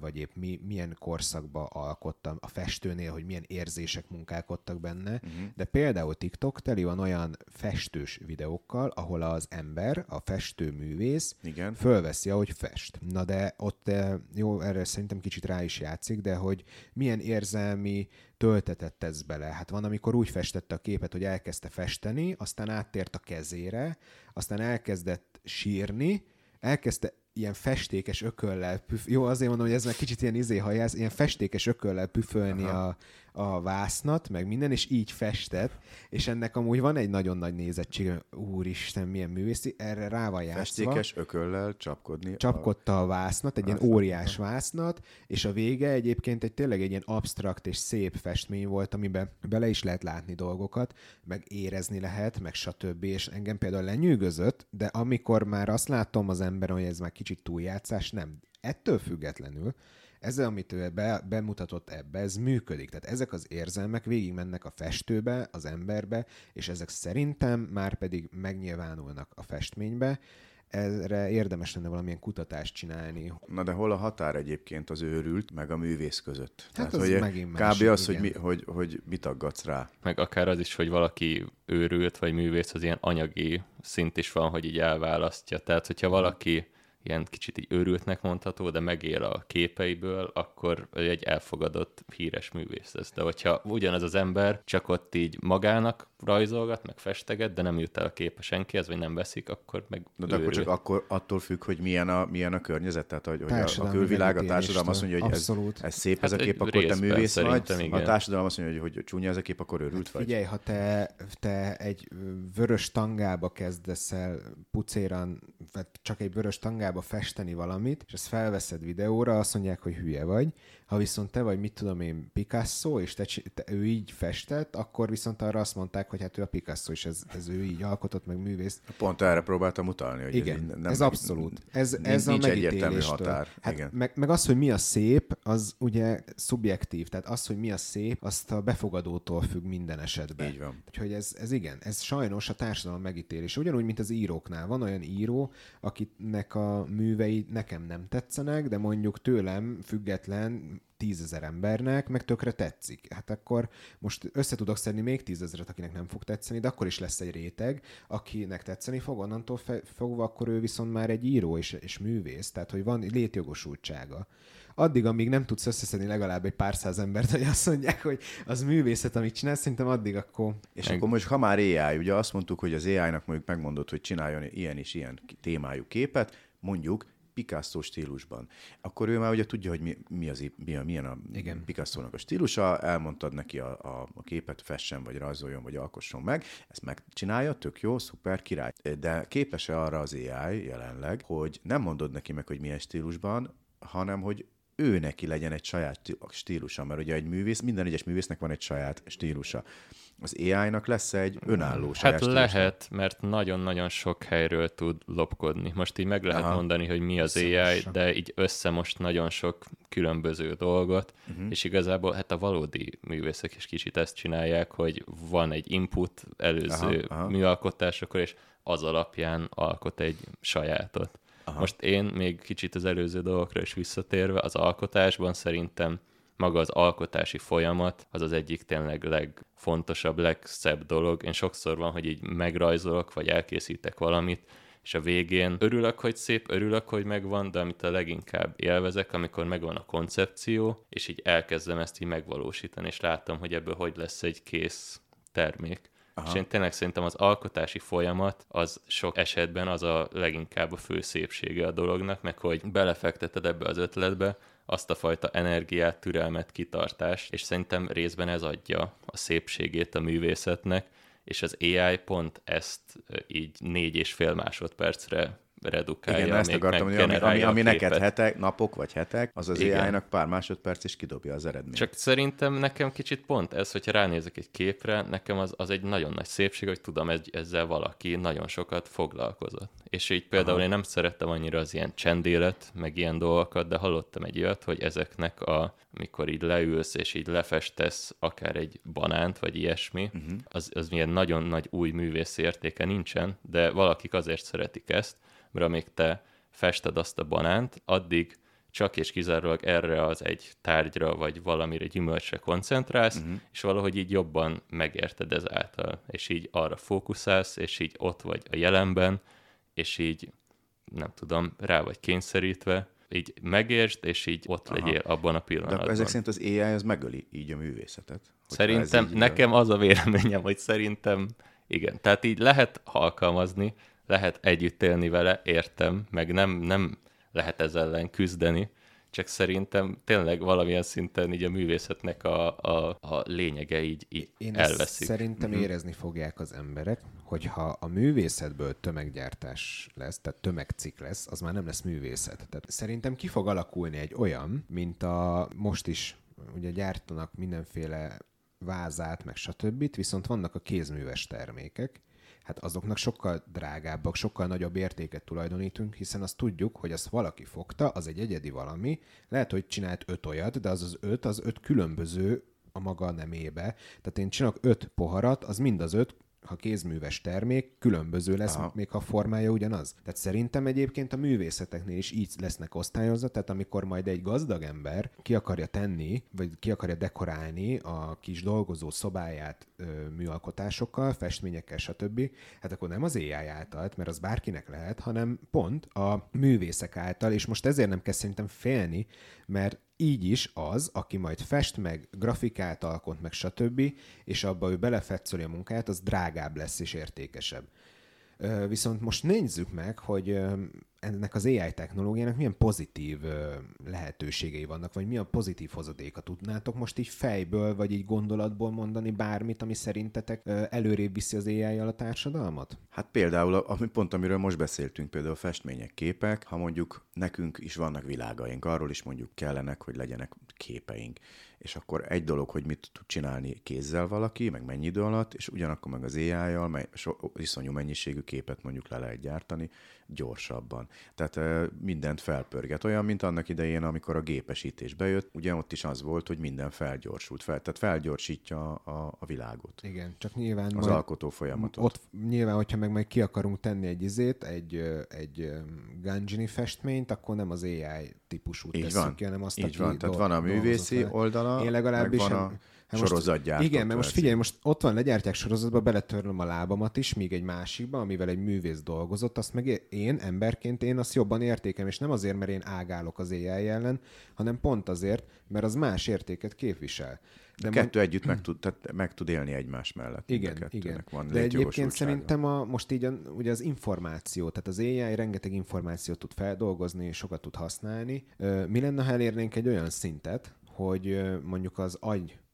vagy épp mi, milyen korszakba alkottam a festőnél, hogy milyen érzések munkálkodtak benne, uh-huh. de például TikTok teli van olyan festős videókkal, ahol az ember, a festőművész Igen. fölveszi, ahogy fest. Na de ott, jó, erre szerintem kicsit rá is játszik, de hogy milyen érzelmi töltetet tesz bele. Hát van, amikor úgy festette a képet, hogy elkezdte festeni, aztán áttért a kezére, aztán elkezdett sírni, elkezdte ilyen festékes ököllel, püf... jó, azért mondom, hogy ez már kicsit ilyen izéhajász, ilyen festékes ököllel püfölni a, a vásznat, meg minden, és így festett, és ennek amúgy van egy nagyon nagy nézettsége, úristen, milyen művészi, erre rá van játszva. Festékes ököllel csapkodni. Csapkodta a, a vásznat, egy vásznat. ilyen óriás vásznat, és a vége egyébként egy tényleg egy ilyen absztrakt és szép festmény volt, amiben bele is lehet látni dolgokat, meg érezni lehet, meg stb. És engem például lenyűgözött, de amikor már azt látom az ember, hogy ez már kicsit túljátszás, nem. Ettől függetlenül ezzel, amit ő be, bemutatott ebbe, ez működik. Tehát ezek az érzelmek végigmennek a festőbe, az emberbe, és ezek szerintem már pedig megnyilvánulnak a festménybe, erre érdemes lenne valamilyen kutatást csinálni. Na de hol a határ egyébként az őrült, meg a művész között? Hát Tehát, az hogy megint másik, Kb. az, hogy, mi, hogy, hogy mit aggatsz rá. Meg akár az is, hogy valaki őrült, vagy művész, az ilyen anyagi szint is van, hogy így elválasztja. Tehát, hogyha valaki ilyen kicsit így őrültnek mondható, de megél a képeiből, akkor egy elfogadott híres művész lesz. De hogyha ugyanez az ember csak ott így magának rajzolgat, meg festeget, de nem jut el a képe senkihez, vagy nem veszik, akkor meg De, de akkor csak akkor attól függ, hogy milyen a, milyen a környezet, tehát hogy, hogy a, a külvilág, a társadalom azt mondja, hogy ez, ez szép ez a hát kép, akkor te művész vagy, igen. a társadalom azt mondja, hogy, hogy csúnya ez a kép, akkor őrült hát vagy. Figyelj, ha te, te egy vörös tangába kezdesz el pucéran, vagy csak egy vörös tangába festeni valamit, és ezt felveszed videóra, azt mondják, hogy hülye vagy, ha viszont te vagy, mit tudom én, Picasso, és te, te, ő így festett, akkor viszont arra azt mondták, hogy hát ő a Picasso, és ez, ez ő így alkotott, meg művész. Pont erre próbáltam utalni. Hogy Igen, ez, nem, ez abszolút. Ez, nincs, ez nincs a egyértelmű határ. Hát Igen. Meg, meg az, hogy mi a szép, az ugye szubjektív. Tehát az, hogy mi a szép, azt a befogadótól függ minden esetben. Így van. Úgyhogy ez, ez igen, ez sajnos a társadalom megítélés. Ugyanúgy, mint az íróknál. Van olyan író, akinek a művei nekem nem tetszenek, de mondjuk tőlem független tízezer embernek, meg tökre tetszik. Hát akkor most össze tudok szedni még tízezeret, akinek nem fog tetszeni, de akkor is lesz egy réteg, akinek tetszeni fog, onnantól fe, fogva akkor ő viszont már egy író és, és művész, tehát hogy van létjogosultsága addig, amíg nem tudsz összeszedni legalább egy pár száz embert, hogy azt mondják, hogy az művészet, amit csinálsz, szerintem addig akkor... És meg... akkor most, ha már AI, ugye azt mondtuk, hogy az AI-nak mondjuk megmondott, hogy csináljon ilyen és ilyen témájú képet, mondjuk Picasso stílusban. Akkor ő már ugye tudja, hogy mi, mi az, mi a, milyen a Igen. Picasso-nak a stílusa, elmondtad neki a, a, a képet, fessen, vagy rajzoljon, vagy alkosson meg, ezt megcsinálja, tök jó, szuper, király. De képes-e arra az AI jelenleg, hogy nem mondod neki meg, hogy milyen stílusban, hanem hogy ő neki legyen egy saját stílusa, mert ugye egy művész, minden egyes művésznek van egy saját stílusa. Az AI-nak lesz egy önálló hát Hát lehet, mert nagyon-nagyon sok helyről tud lopkodni. Most így meg lehet Aha. mondani, hogy mi az AI, de így össze most nagyon sok különböző dolgot, uh-huh. és igazából hát a valódi művészek is kicsit ezt csinálják, hogy van egy input előző aha, aha. műalkotásokor, és az alapján alkot egy sajátot. Aha. Most én még kicsit az előző dolgokra is visszatérve, az alkotásban szerintem maga az alkotási folyamat az az egyik tényleg legfontosabb, legszebb dolog. Én sokszor van, hogy így megrajzolok, vagy elkészítek valamit, és a végén örülök, hogy szép, örülök, hogy megvan, de amit a leginkább élvezek, amikor megvan a koncepció, és így elkezdem ezt így megvalósítani, és látom, hogy ebből hogy lesz egy kész termék. Aha. És én tényleg szerintem az alkotási folyamat az sok esetben az a leginkább a fő szépsége a dolognak, meg hogy belefekteted ebbe az ötletbe azt a fajta energiát, türelmet, kitartást, és szerintem részben ez adja a szépségét a művészetnek, és az AI pont ezt így négy és fél másodpercre redukálja. Igen, ezt akartam mondani, ami, ami, ami neked hetek, napok vagy hetek, az az AI-nak pár másodperc is kidobja az eredményt. Csak szerintem nekem kicsit pont ez, hogyha ránézek egy képre, nekem az, az egy nagyon nagy szépség, hogy tudom, ez, ezzel valaki nagyon sokat foglalkozott. És így például Aha. én nem szerettem annyira az ilyen csendélet, meg ilyen dolgokat, de hallottam egy olyat, hogy ezeknek a, amikor így leülsz és így lefestesz akár egy banánt, vagy ilyesmi, uh-huh. az, az milyen nagyon nagy új művész értéke nincsen, de valakik azért szeretik ezt, mert amíg te fested azt a banánt, addig csak és kizárólag erre az egy tárgyra, vagy valamire gyümölcsre koncentrálsz, uh-huh. és valahogy így jobban megérted ezáltal, és így arra fókuszálsz, és így ott vagy a jelenben, és így nem tudom, rá vagy kényszerítve, így megértsd, és így ott Aha. legyél abban a pillanatban. De ezek szerint az AI az megöli így a művészetet? Szerintem, nekem az a véleményem, hogy szerintem igen. Tehát így lehet alkalmazni, lehet együtt élni vele, értem, meg nem, nem lehet ezzel ellen küzdeni, csak szerintem tényleg valamilyen szinten így a művészetnek a, a, a lényege így, így Én elveszik. szerintem mm-hmm. érezni fogják az emberek, hogyha a művészetből tömeggyártás lesz, tehát tömegcik lesz, az már nem lesz művészet. Tehát szerintem ki fog alakulni egy olyan, mint a most is ugye gyártanak mindenféle vázát, meg stb. Viszont vannak a kézműves termékek, hát azoknak sokkal drágábbak, sokkal nagyobb értéket tulajdonítunk, hiszen azt tudjuk, hogy azt valaki fogta, az egy egyedi valami, lehet, hogy csinált öt olyat, de az az öt, az öt különböző a maga nemébe. Tehát én csinálok öt poharat, az mind az öt ha kézműves termék, különböző lesz, Aha. még ha formája ugyanaz. Tehát szerintem egyébként a művészeteknél is így lesznek osztályozva, tehát amikor majd egy gazdag ember ki akarja tenni, vagy ki akarja dekorálni a kis dolgozó szobáját ö, műalkotásokkal, festményekkel, stb., hát akkor nem az AI által, mert az bárkinek lehet, hanem pont a művészek által, és most ezért nem kell szerintem félni, mert így is az, aki majd fest meg, grafikát alkot meg, stb., és abba ő belefetszöli a munkáját, az drágább lesz és értékesebb. Viszont most nézzük meg, hogy ennek az AI technológiának milyen pozitív lehetőségei vannak, vagy mi a pozitív hozadéka. Tudnátok most így fejből, vagy így gondolatból mondani bármit, ami szerintetek előrébb viszi az ai a társadalmat? Hát például, ami pont amiről most beszéltünk, például a festmények, képek, ha mondjuk nekünk is vannak világaink, arról is mondjuk kellenek, hogy legyenek képeink és akkor egy dolog, hogy mit tud csinálni kézzel valaki, meg mennyi idő alatt, és ugyanakkor meg az AI-jal, mely iszonyú mennyiségű képet mondjuk le lehet gyártani, gyorsabban. Tehát mindent felpörget. Olyan, mint annak idején, amikor a gépesítés bejött, ugye ott is az volt, hogy minden felgyorsult. Fel, tehát felgyorsítja a, a világot. Igen, csak nyilván Az alkotó folyamatot. ott nyilván, hogyha meg majd ki akarunk tenni egy izét, egy, egy ö, Gangini festményt, akkor nem az AI típusú tesszük van. ki, hanem azt, Így aki van. Tehát van a művészi oldala, Én legalábbis meg van a Hát sorozatgyártott Igen, mert most figyelj, most ott van, legyártják sorozatba, beletörlöm a lábamat is, míg egy másikba, amivel egy művész dolgozott, azt meg én, emberként, én azt jobban értékem, és nem azért, mert én ágálok az AI ellen, hanem pont azért, mert az más értéket képvisel. De De Kettő együtt meg tud, tehát meg tud élni egymás mellett. A igen, igen. Van De egyébként szerintem a, most így a, ugye az információ, tehát az AI rengeteg információt tud feldolgozni, és sokat tud használni. Mi lenne, ha elérnénk egy olyan szintet, hogy mondjuk az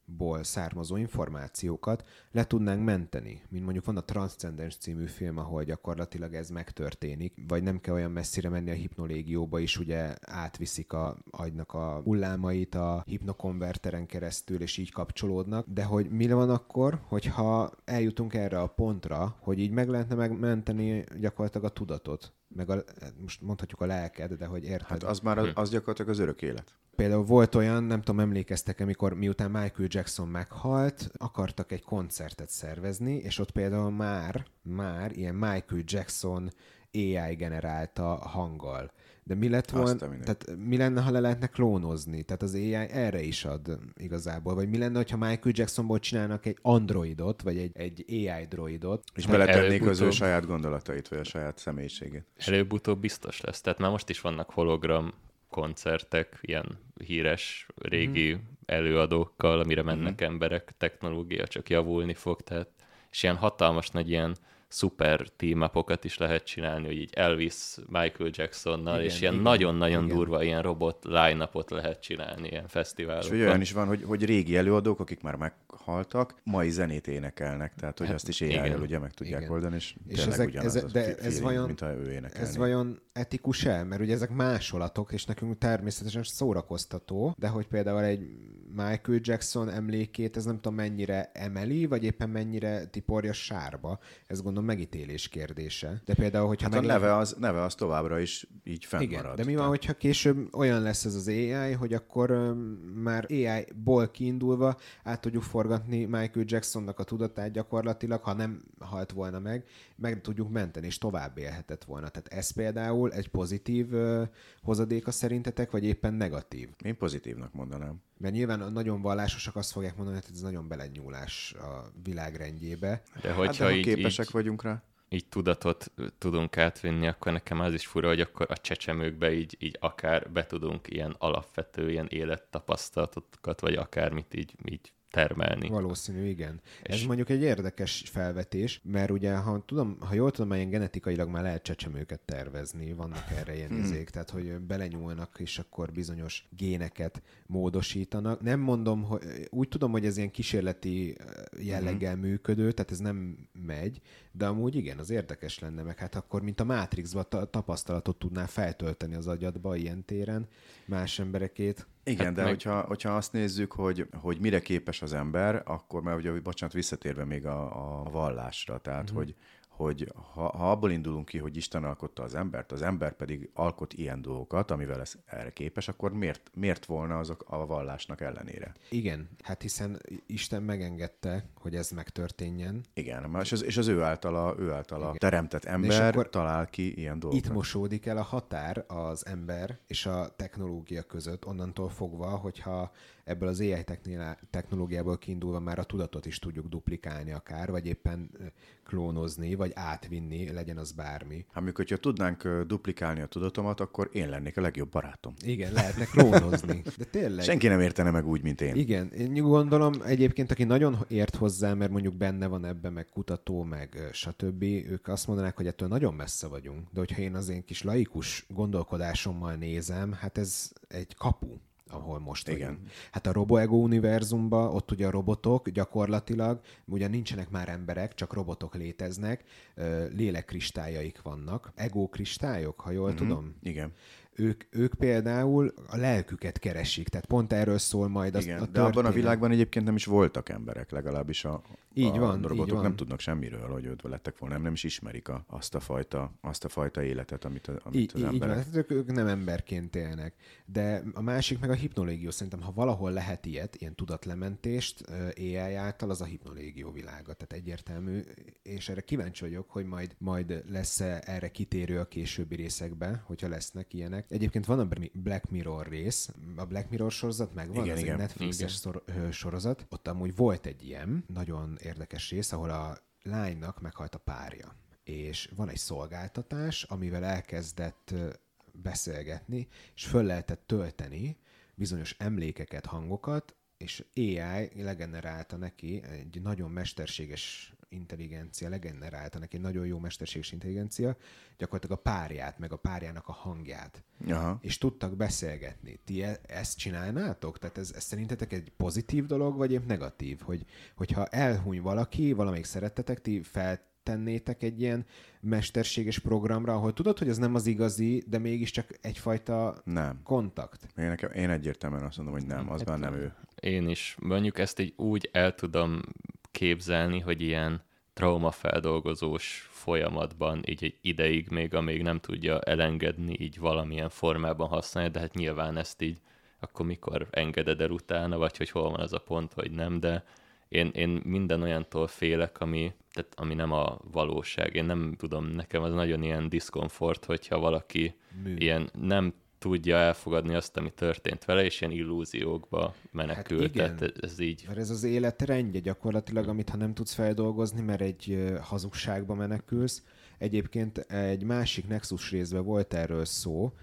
agyból származó információkat le tudnánk menteni, mint mondjuk van a Transcendence című film, ahol gyakorlatilag ez megtörténik, vagy nem kell olyan messzire menni a hipnolégióba is, ugye átviszik a agynak a hullámait a hipnokonverteren keresztül, és így kapcsolódnak, de hogy mi van akkor, hogyha eljutunk erre a pontra, hogy így meg lehetne megmenteni gyakorlatilag a tudatot, meg a, most mondhatjuk a lelked, de hogy érted? Hát az már az, az gyakorlatilag az örök élet. Például volt olyan, nem tudom, emlékeztek amikor miután Michael Jackson meghalt, akartak egy koncertet szervezni, és ott például már, már ilyen Michael Jackson AI generálta hanggal. De mi lett volna, tehát mi lenne, ha le lehetne klónozni? Tehát az AI erre is ad igazából. Vagy mi lenne, hogyha Michael Jacksonból csinálnak egy androidot, vagy egy, egy AI droidot? És Meg beletennék az ő saját gondolatait, vagy a saját személyiségét. Előbb-utóbb biztos lesz. Tehát már most is vannak hologram koncertek, ilyen híres régi Mhm. előadókkal, amire mennek emberek, technológia csak javulni fog, tehát és ilyen hatalmas nagy ilyen szuper team is lehet csinálni, hogy így Elvis Michael Jacksonnal, Igen, és ilyen igen, nagyon-nagyon igen. durva ilyen robot line lehet csinálni ilyen És fesztiválokon. hogy olyan is van, hogy, hogy régi előadók, akik már meghaltak, mai zenét énekelnek, tehát hogy Hát azt is. AI-jel ugye meg tudják Igen. oldani, és, És ezek- ugyanaz ezek- a de ez feeling, vajon- mint ha ő énekelné. Ez vajon etikus el? Mert ugye ezek másolatok, és nekünk természetesen szórakoztató, de hogy például egy Michael Jackson emlékét, ez nem tudom mennyire emeli, vagy éppen mennyire tiporja sárba. Ez gondolom megítélés kérdése. De például, hogyha Hát a meg neve az, neve az továbbra is így fennmarad. igen, de mi van, hogyha később olyan lesz ez az AI, hogy akkor öm, már AI-ból kiindulva át tudjuk forgatni Michael Jacksonnak a tudatát gyakorlatilag, ha nem halt volna meg, meg tudjuk menteni, és tovább élhetett volna. Tehát ez például egy pozitív ö, hozadéka szerintetek, vagy éppen negatív? Én pozitívnak mondanám. Mert nyilván a nagyon vallásosak azt fogják mondani, hogy ez nagyon belenyúlás a világrendjébe. De Hát hogyha de ha így, képesek így, vagyunk rá. így tudatot tudunk átvinni, akkor nekem az is fura, hogy akkor a csecsemőkbe így, így akár be tudunk ilyen alapvető ilyen élettapasztalatokat, vagy akármit így, így termelni. Valószínű, igen. Ez És- mondjuk egy érdekes felvetés, mert ugye, ha, tudom, ha jól tudom, ilyen genetikailag már lehet csecsemőket tervezni, vannak erre ilyen Hmm. izék, tehát hogy belenyúlnak, és akkor bizonyos géneket módosítanak. Nem mondom, hogy úgy tudom, hogy ez ilyen kísérleti jelleggel Hmm. működő, tehát ez nem megy, de amúgy igen, az érdekes lenne, meg hát akkor, mint a Matrixba ta- tapasztalatot tudná feltölteni az agyadba ilyen téren, más emberekét. Igen, Hát de meg- hogyha, hogyha azt nézzük, hogy, hogy mire képes az ember, akkor már ugye, bocsánat, visszatérve még a, a vallásra, tehát uh-huh. hogy, hogy ha, ha abból indulunk ki, hogy Isten alkotta az embert, az ember pedig alkot ilyen dolgokat, amivel ez erre képes, akkor miért, miért volna azok a vallásnak ellenére? Igen, hát hiszen Isten megengedte, hogy ez megtörténjen, Igen, és az, és az ő általa, ő általa Igen. teremtett ember akkor talál ki ilyen dolgokat. Itt mosódik el a határ az ember és a technológia között, onnantól fogva, hogyha ebből az AI technológiából kiindulva már a tudatot is tudjuk duplikálni akár, vagy éppen klónozni, vagy átvinni, legyen az bármi. Hát amikor, hogyha tudnánk duplikálni a tudatomat, akkor én lennék a legjobb barátom. Igen, lehetne klónozni. De tényleg. Senki nem értene meg úgy, mint én. Igen, én gondolom egyébként, aki nagyon ért hozzá, mert mondjuk benne van ebben, meg kutató, meg stb., ők azt mondanák, hogy ettől nagyon messze vagyunk. De hogyha én az én kis laikus gondolkodásommal nézem, hát ez egy kapu ahol most Igen. vagyunk. Hát a RoboEgo univerzumban ott ugye a robotok gyakorlatilag, ugye nincsenek már emberek, csak robotok léteznek, ö, lélekkristályai vannak, ego kristályok, ha jól mm-hmm. tudom. Igen. Ők, ők például a lelküket keresik, tehát pont erről szól majd Igen, a de abban a világban egyébként nem is voltak emberek, legalábbis a, így a van, robotok így van. nem tudnak semmiről, hogy őt lettek volna, nem, nem is ismerik a, azt, a fajta, azt a fajta életet, amit, amit így, az így emberek... van, tehát ők, ők nem emberként élnek. De a másik meg a hipnolégió. Szerintem, ha valahol lehet ilyet, ilyen tudatlementést AI által, az a hipnolégió világa. Tehát egyértelmű, és erre kíváncsi vagyok, hogy majd, majd lesz-e erre kitérő a későbbi részekben, hogyha lesznek ilyenek. Egyébként van a Black Mirror rész, a Black Mirror sorozat megvan, Igen, az igen. egy Netflixes szor, ö, sorozat. Ott amúgy volt egy ilyen nagyon érdekes rész, ahol a lánynak meghalt a párja. És van egy szolgáltatás, amivel elkezdett beszélgetni, és föl lehetett tölteni bizonyos emlékeket, hangokat, és AI legenerálta neki egy nagyon mesterséges intelligencia, legenerálta neki egy nagyon jó mesterséges intelligencia, gyakorlatilag a párját, meg a párjának a hangját. Aha. És tudtak beszélgetni. Ti e- ezt csinálnátok? Tehát ez, ez szerintetek egy pozitív dolog, vagy épp negatív? Hogy, hogyha elhuny valaki, valamelyik szerettetek, ti fel tennétek egy ilyen mesterséges programra, ahol tudod, hogy ez nem az igazi, de mégiscsak egyfajta Nem. kontakt. Én, nekem, én egyértelműen azt mondom, hogy nem, az már nem ő. Én is. Mondjuk ezt így úgy el tudom képzelni, hogy ilyen traumafeldolgozós folyamatban így egy ideig még, amíg nem tudja elengedni, így valamilyen formában használni, de hát nyilván ezt így akkor mikor engeded el utána, vagy hogy hol van az a pont, hogy nem, de én, én minden olyantól félek, ami, tehát ami nem a valóság. Én nem tudom, nekem az nagyon ilyen diszkomfort, hogyha valaki Mű. ilyen nem tudja elfogadni azt, ami történt vele, és ilyen illúziókba menekül. Hát igen. Tehát ez így Mert ez az élet rendje gyakorlatilag, amit ha nem tudsz feldolgozni, mert egy hazugságba menekülsz. Egyébként egy másik Nexus részben volt erről szó,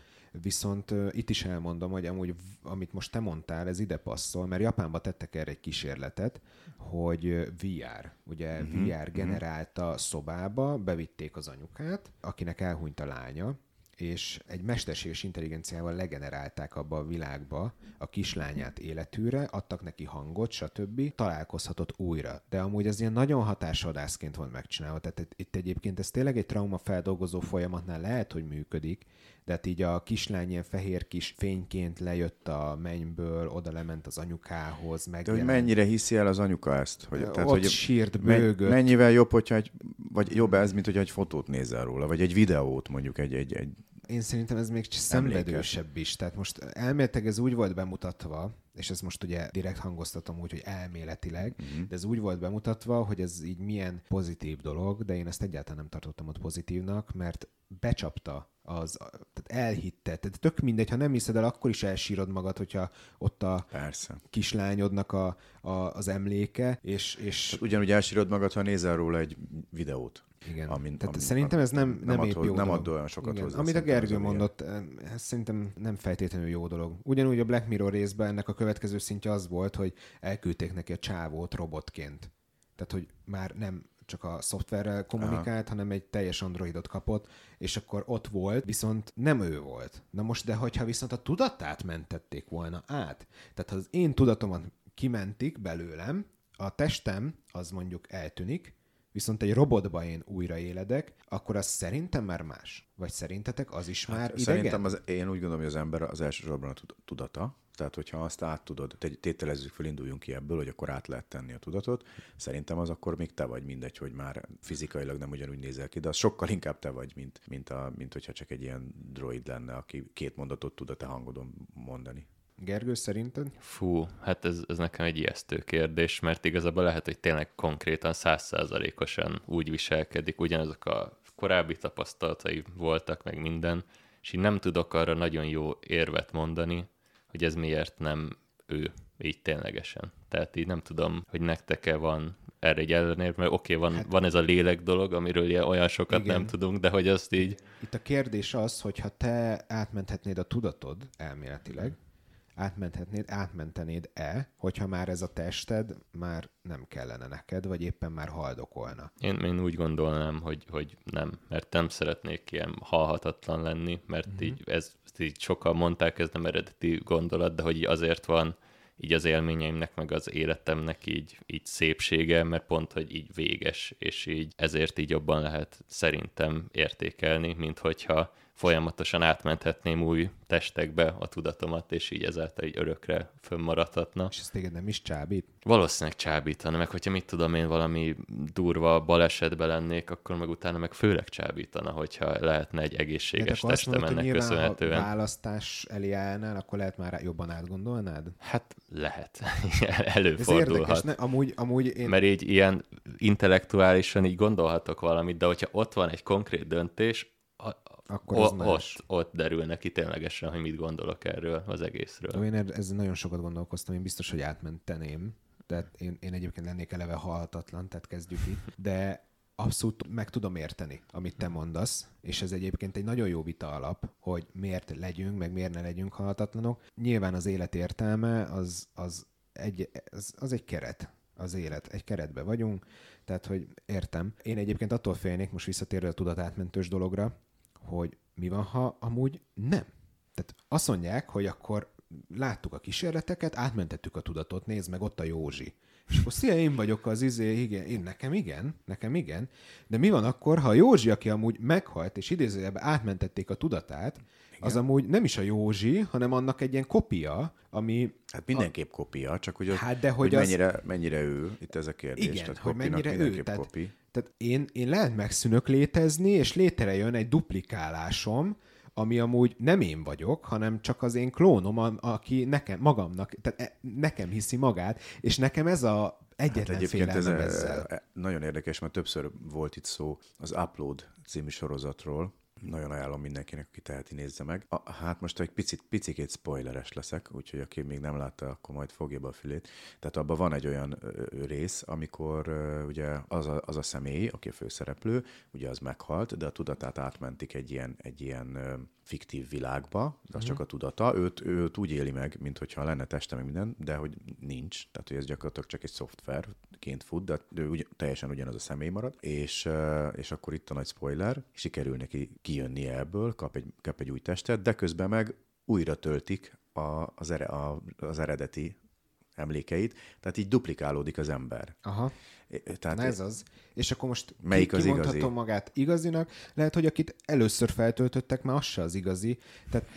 viszont uh, itt is elmondom, hogy amúgy amit most te mondtál, ez ide passzol, mert Japánban tettek erre egy kísérletet, hogy VR, ugye uh-huh, VR generálta szobába, bevitték az anyukát, akinek elhunyt a lánya, és egy mesterséges intelligenciával legenerálták abba a világba a kislányát életűre, adtak neki hangot, stb. Találkozhatott újra. De amúgy ez ilyen nagyon hatásodászként van megcsinálva. Tehát itt- egyébként ez tényleg egy traumafeldolgozó folyamatnál lehet, hogy működik, de hát így a kislány ilyen fehér kis fényként lejött a mennyből, oda lement az anyukához, meg De hogy mennyire hiszi el az anyuka ezt? Hogy, Ott hogy sírt, bőgött. mennyivel jobb, hogyha egy, vagy jobb ez, mint hogyha egy fotót nézel róla, vagy egy videót mondjuk, egy, egy, egy Én szerintem ez még szenvedősebb is. Tehát most elméletileg ez úgy volt bemutatva, és ez most ugye direkt hangoztatom úgy, hogy elméletileg, uh-huh. de ez úgy volt bemutatva, hogy ez így milyen pozitív dolog, de én ezt egyáltalán nem tartottam ott pozitívnak, mert becsapta az, tehát elhitte. Tehát tök mindegy, ha nem hiszed el, akkor is elsírod magad, hogyha ott a persze. kislányodnak a, a, az emléke, és, és Ugyanúgy elsírod magad, ha nézel róla egy videót. Igen. Amin, Tehát amin- szerintem ez nem, nem, nem épp hoz- jó nem ad olyan sokat Igen. hozzá Amit a Gergő mondott, eh, ez szerintem nem feltétlenül jó dolog. Ugyanúgy a Black Mirror részben ennek a következő szintje az volt, hogy elküldték neki a csávót robotként. Tehát, hogy már nem csak a szoftverrel kommunikált, hanem egy teljes androidot kapott, és akkor ott volt, viszont nem ő volt. Na most, de hogyha viszont a tudatát mentették volna át, tehát ha az én tudatomat kimentik belőlem, a testem az mondjuk eltűnik, viszont egy robotba én újraéledek, akkor az szerintem már más. Vagy szerintetek az is már Hát, idegen? Szerintem az, én úgy gondolom, hogy az ember az elsősorban a tud- tudata, tehát hogyha azt át tudod, te- tételezzük fel, induljunk ki ebből, hogy akkor át lehet tenni a tudatot, szerintem az akkor még te vagy mindegy, hogy már fizikailag nem ugyanúgy nézel ki, de az sokkal inkább te vagy, mint, mint, a, mint hogyha csak egy ilyen droid lenne, aki két mondatot tud a te hangodon mondani. Gergő, szerinted? Fú, hát ez, ez nekem egy ijesztő kérdés, mert igazából lehet, hogy tényleg konkrétan százszázalékosan úgy viselkedik, ugyanazok a korábbi tapasztalatai voltak, meg minden, és így nem tudok arra nagyon jó érvet mondani, hogy ez miért nem ő, így ténylegesen. Tehát így nem tudom, hogy nektek-e van erre egy ellenérv, mert oké, okay, van, hát, van ez a lélek dolog, amiről ilyen olyan sokat Igen. nem tudunk, de hogy azt így, Itt a kérdés az, hogy ha te átmenthetnéd a tudatod elméletileg, átmenthetnéd, átmentenéd-e, hogyha már ez a tested már nem kellene neked, vagy éppen már haldokolna. Én, én úgy gondolnám, hogy, hogy nem, mert nem szeretnék ilyen halhatatlan lenni, mert Mhm. uh-huh. így, ez, így sokan mondták, ez nem eredeti gondolat, de hogy így azért van így az élményeimnek, meg az életemnek így, így szépsége, mert pont, hogy így véges, és így ezért így jobban lehet szerintem értékelni, mint hogyha folyamatosan átmenthetném új testekbe a tudatomat, és így ezáltal egy örökre fönnmaradhatna. És ez téged nem is csábít? Valószínűleg csábítana, meg hogyha mit tudom én, valami durva balesetbe lennék, akkor meg utána meg főleg csábítana, hogyha lehetne egy egészséges De testem mondod, ennek köszönhetően. Ha választás elé állnál, akkor lehet már jobban átgondolnád? Hát lehet. Ez Előfordulhat. érdekes, ne? Amúgy, amúgy én... Mert így ilyen intellektuálisan így gondolhatok valamit, de hogyha ott van egy konkrét döntés, Akkor o- az más. ott, ott derül neki ténylegesen, hogy mit gondolok erről az egészről. Ó, Én ezzel nagyon sokat gondolkoztam, én biztos, hogy átmenteném. Tehát én, én egyébként lennék eleve halhatatlan, tehát kezdjük itt. De abszolút meg tudom érteni, amit te mondasz, és ez egyébként egy nagyon jó vita alap, hogy miért legyünk, meg miért ne legyünk halhatatlanok. Nyilván az élet értelme az, az, egy, az, az egy keret, az élet. Egy keretbe vagyunk, tehát, hogy értem. Én egyébként attól félnék, most visszatérve a tudatátmentős dologra, hogy mi van, ha amúgy nem. Tehát azt mondják, hogy akkor láttuk a kísérleteket, átmentettük a tudatot, nézd meg, ott a Józsi. És akkor szia, én vagyok az izé, igen, én, nekem igen, nekem igen. De mi van akkor, ha a Józsi, aki amúgy meghalt, és idézőjelben átmentették a tudatát, igen. az amúgy nem is a Józsi, hanem annak egy ilyen kopia, ami Hát mindenképp kopia, csak hogy, Hát de hogy, hogy az- mennyire, mennyire ő, itt ez a kérdés. Igen, tehát hogy mennyire ő. Tehát, Kopi. Tehát én, én lehet megszűnök létezni, és létrejön egy duplikálásom, ami amúgy nem én vagyok, hanem csak az én klónom, a- aki nekem, magamnak, tehát e- nekem hiszi magát, és nekem ez a egyetlen hát Egyébként ez félelmem e- ezzel. e- nagyon érdekes, mert többször volt itt szó az Upload című sorozatról. Nagyon ajánlom mindenkinek, aki teheti, nézze meg. A, hát most egy picit, picikét spoileres leszek, úgyhogy aki még nem látta, akkor majd fogja be a fülét. Tehát abban van egy olyan rész, amikor ugye az a, az a személy, aki a főszereplő, ugye az meghalt, de a tudatát átmentik egy ilyen, egy ilyen fiktív világba, de az csak a tudata. Őt, őt úgy éli meg, mint hogyha lenne teste, meg minden, de hogy nincs. Tehát, hogy ez gyakorlatilag csak egy szoftverként fut, de ő ugy, teljesen ugyanaz a személy marad. És, és akkor itt a nagy spoiler, sikerül neki kijönnie ebből, kap egy, kap egy új testet, de közben meg újra töltik a, az, ere, a, az eredeti emlékeit, tehát így duplikálódik az ember. Aha. Tehát Na ez az. És akkor most Melyik ki, az kimondhatom igazi? magát igazinak, lehet, hogy akit először feltöltöttek, már az se az igazi. Tehát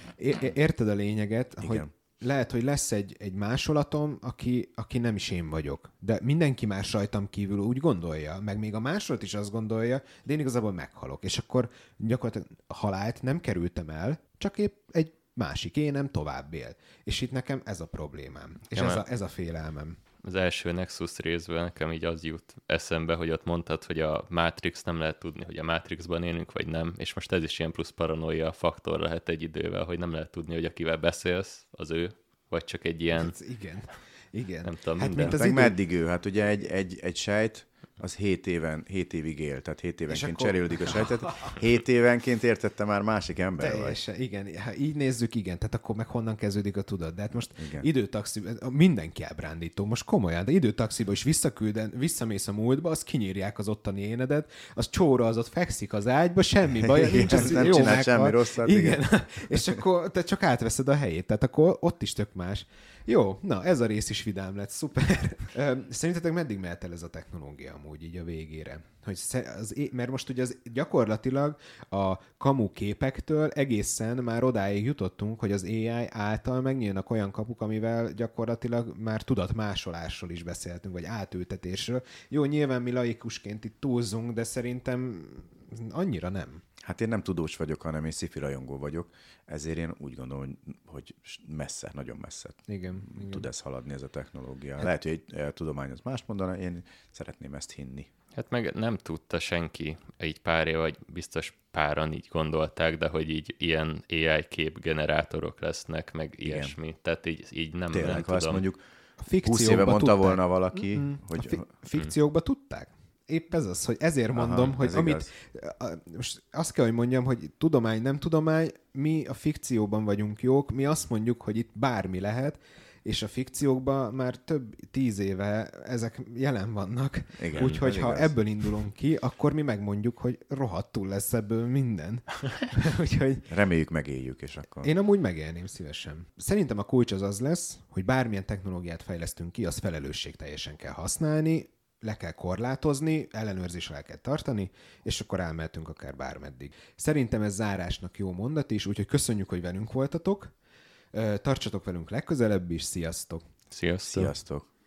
érted a lényeget, Igen. hogy lehet, hogy lesz egy, egy másolatom, aki, aki nem is én vagyok. De mindenki más rajtam kívül úgy gondolja, meg még a másolat is azt gondolja, de én igazából meghalok. És akkor gyakorlatilag halált nem kerültem el, csak épp egy másik énem tovább él. És itt nekem ez a problémám. És Ja, ez, a, ez a félelmem. Az első Nexus részből nekem így az jut eszembe, hogy ott mondtad, hogy a Matrix nem lehet tudni, hogy a Matrixban élünk, vagy nem, és most ez is ilyen plusz paranoia faktor lehet egy idővel, hogy nem lehet tudni, hogy akivel beszélsz, az ő, vagy csak egy ilyen, Hát igen. Igen. nem tudom, hát, minden. mint az meg idő... meddig ő? Hát ugye egy, egy, egy sejt, az 7 éven, 7 évig él, tehát 7 évenként akkor- cserélődik a sejtet. 7 évenként értette már másik ember vagy. Teljesen, igen. Ha így nézzük, igen. Tehát akkor meg honnan kezdődik a tudat. De hát most Igen. időtaxi, mindenki ábrándító, most komolyan, de időtaxiba is visszakülden, visszamész a múltba, azt kinyírják az ottani énedet, az csóra az ott fekszik az ágyba, semmi baj, Igen, nincs, az nem jó csinál semmi rosszat, Igen. igen. És akkor te csak átveszed a helyét, tehát akkor ott is tök más. Jó, na ez a rész is vidám lett, szuper. Szerintetek meddig mehet el ez a technológia amúgy így a végére? Hogy az, mert most ugye az gyakorlatilag a kamu képektől egészen már odáig jutottunk, hogy az AI által megnyílnak olyan kapuk, amivel gyakorlatilag már tudatmásolásról is beszéltünk, vagy átültetésről. Jó, nyilván mi laikusként itt túlzunk, de szerintem annyira nem. Hát én nem tudós vagyok, hanem én sci rajongó vagyok, ezért én úgy gondolom, hogy- hogy messze, nagyon messze Igen. igen. tud ez haladni ez a technológia. Lehet, hogy egy eh, tudomány az más mondana, én szeretném ezt hinni. Hát meg nem tudta senki, így pár év, vagy biztos páran így gondolták, de hogy így ilyen AI képgenerátorok lesznek, meg Igen. ilyesmi. Tehát így, így nem, Tényleg, nem ha azt tudom. mondjuk A 20 éve mondta tudták. volna valaki, Mm-mm. hogy a fi- fikciókba tudták? Épp ez az, hogy ezért Aha, mondom, hogy ez amit, a, most azt kell, hogy mondjam, hogy tudomány, nem tudomány, mi a fikcióban vagyunk jók, mi azt mondjuk, hogy itt bármi lehet, és a fikciókban már több tíz éve ezek jelen vannak. Úgyhogy ha igaz. ebből indulunk ki, akkor mi megmondjuk, hogy rohadtul lesz ebből minden. Úgyhogy reméljük megéljük, és akkor... én amúgy megélném szívesen. Szerintem a kulcs az az lesz, hogy bármilyen technológiát fejlesztünk ki, az felelősség teljesen kell használni, le kell korlátozni, ellenőrzés alá kell tartani, és akkor elmehetünk akár bármeddig. Szerintem ez zárásnak jó mondat is, úgyhogy köszönjük, hogy velünk voltatok. Tartsatok velünk legközelebb is, sziasztok! Sziasztok! Sziasztok!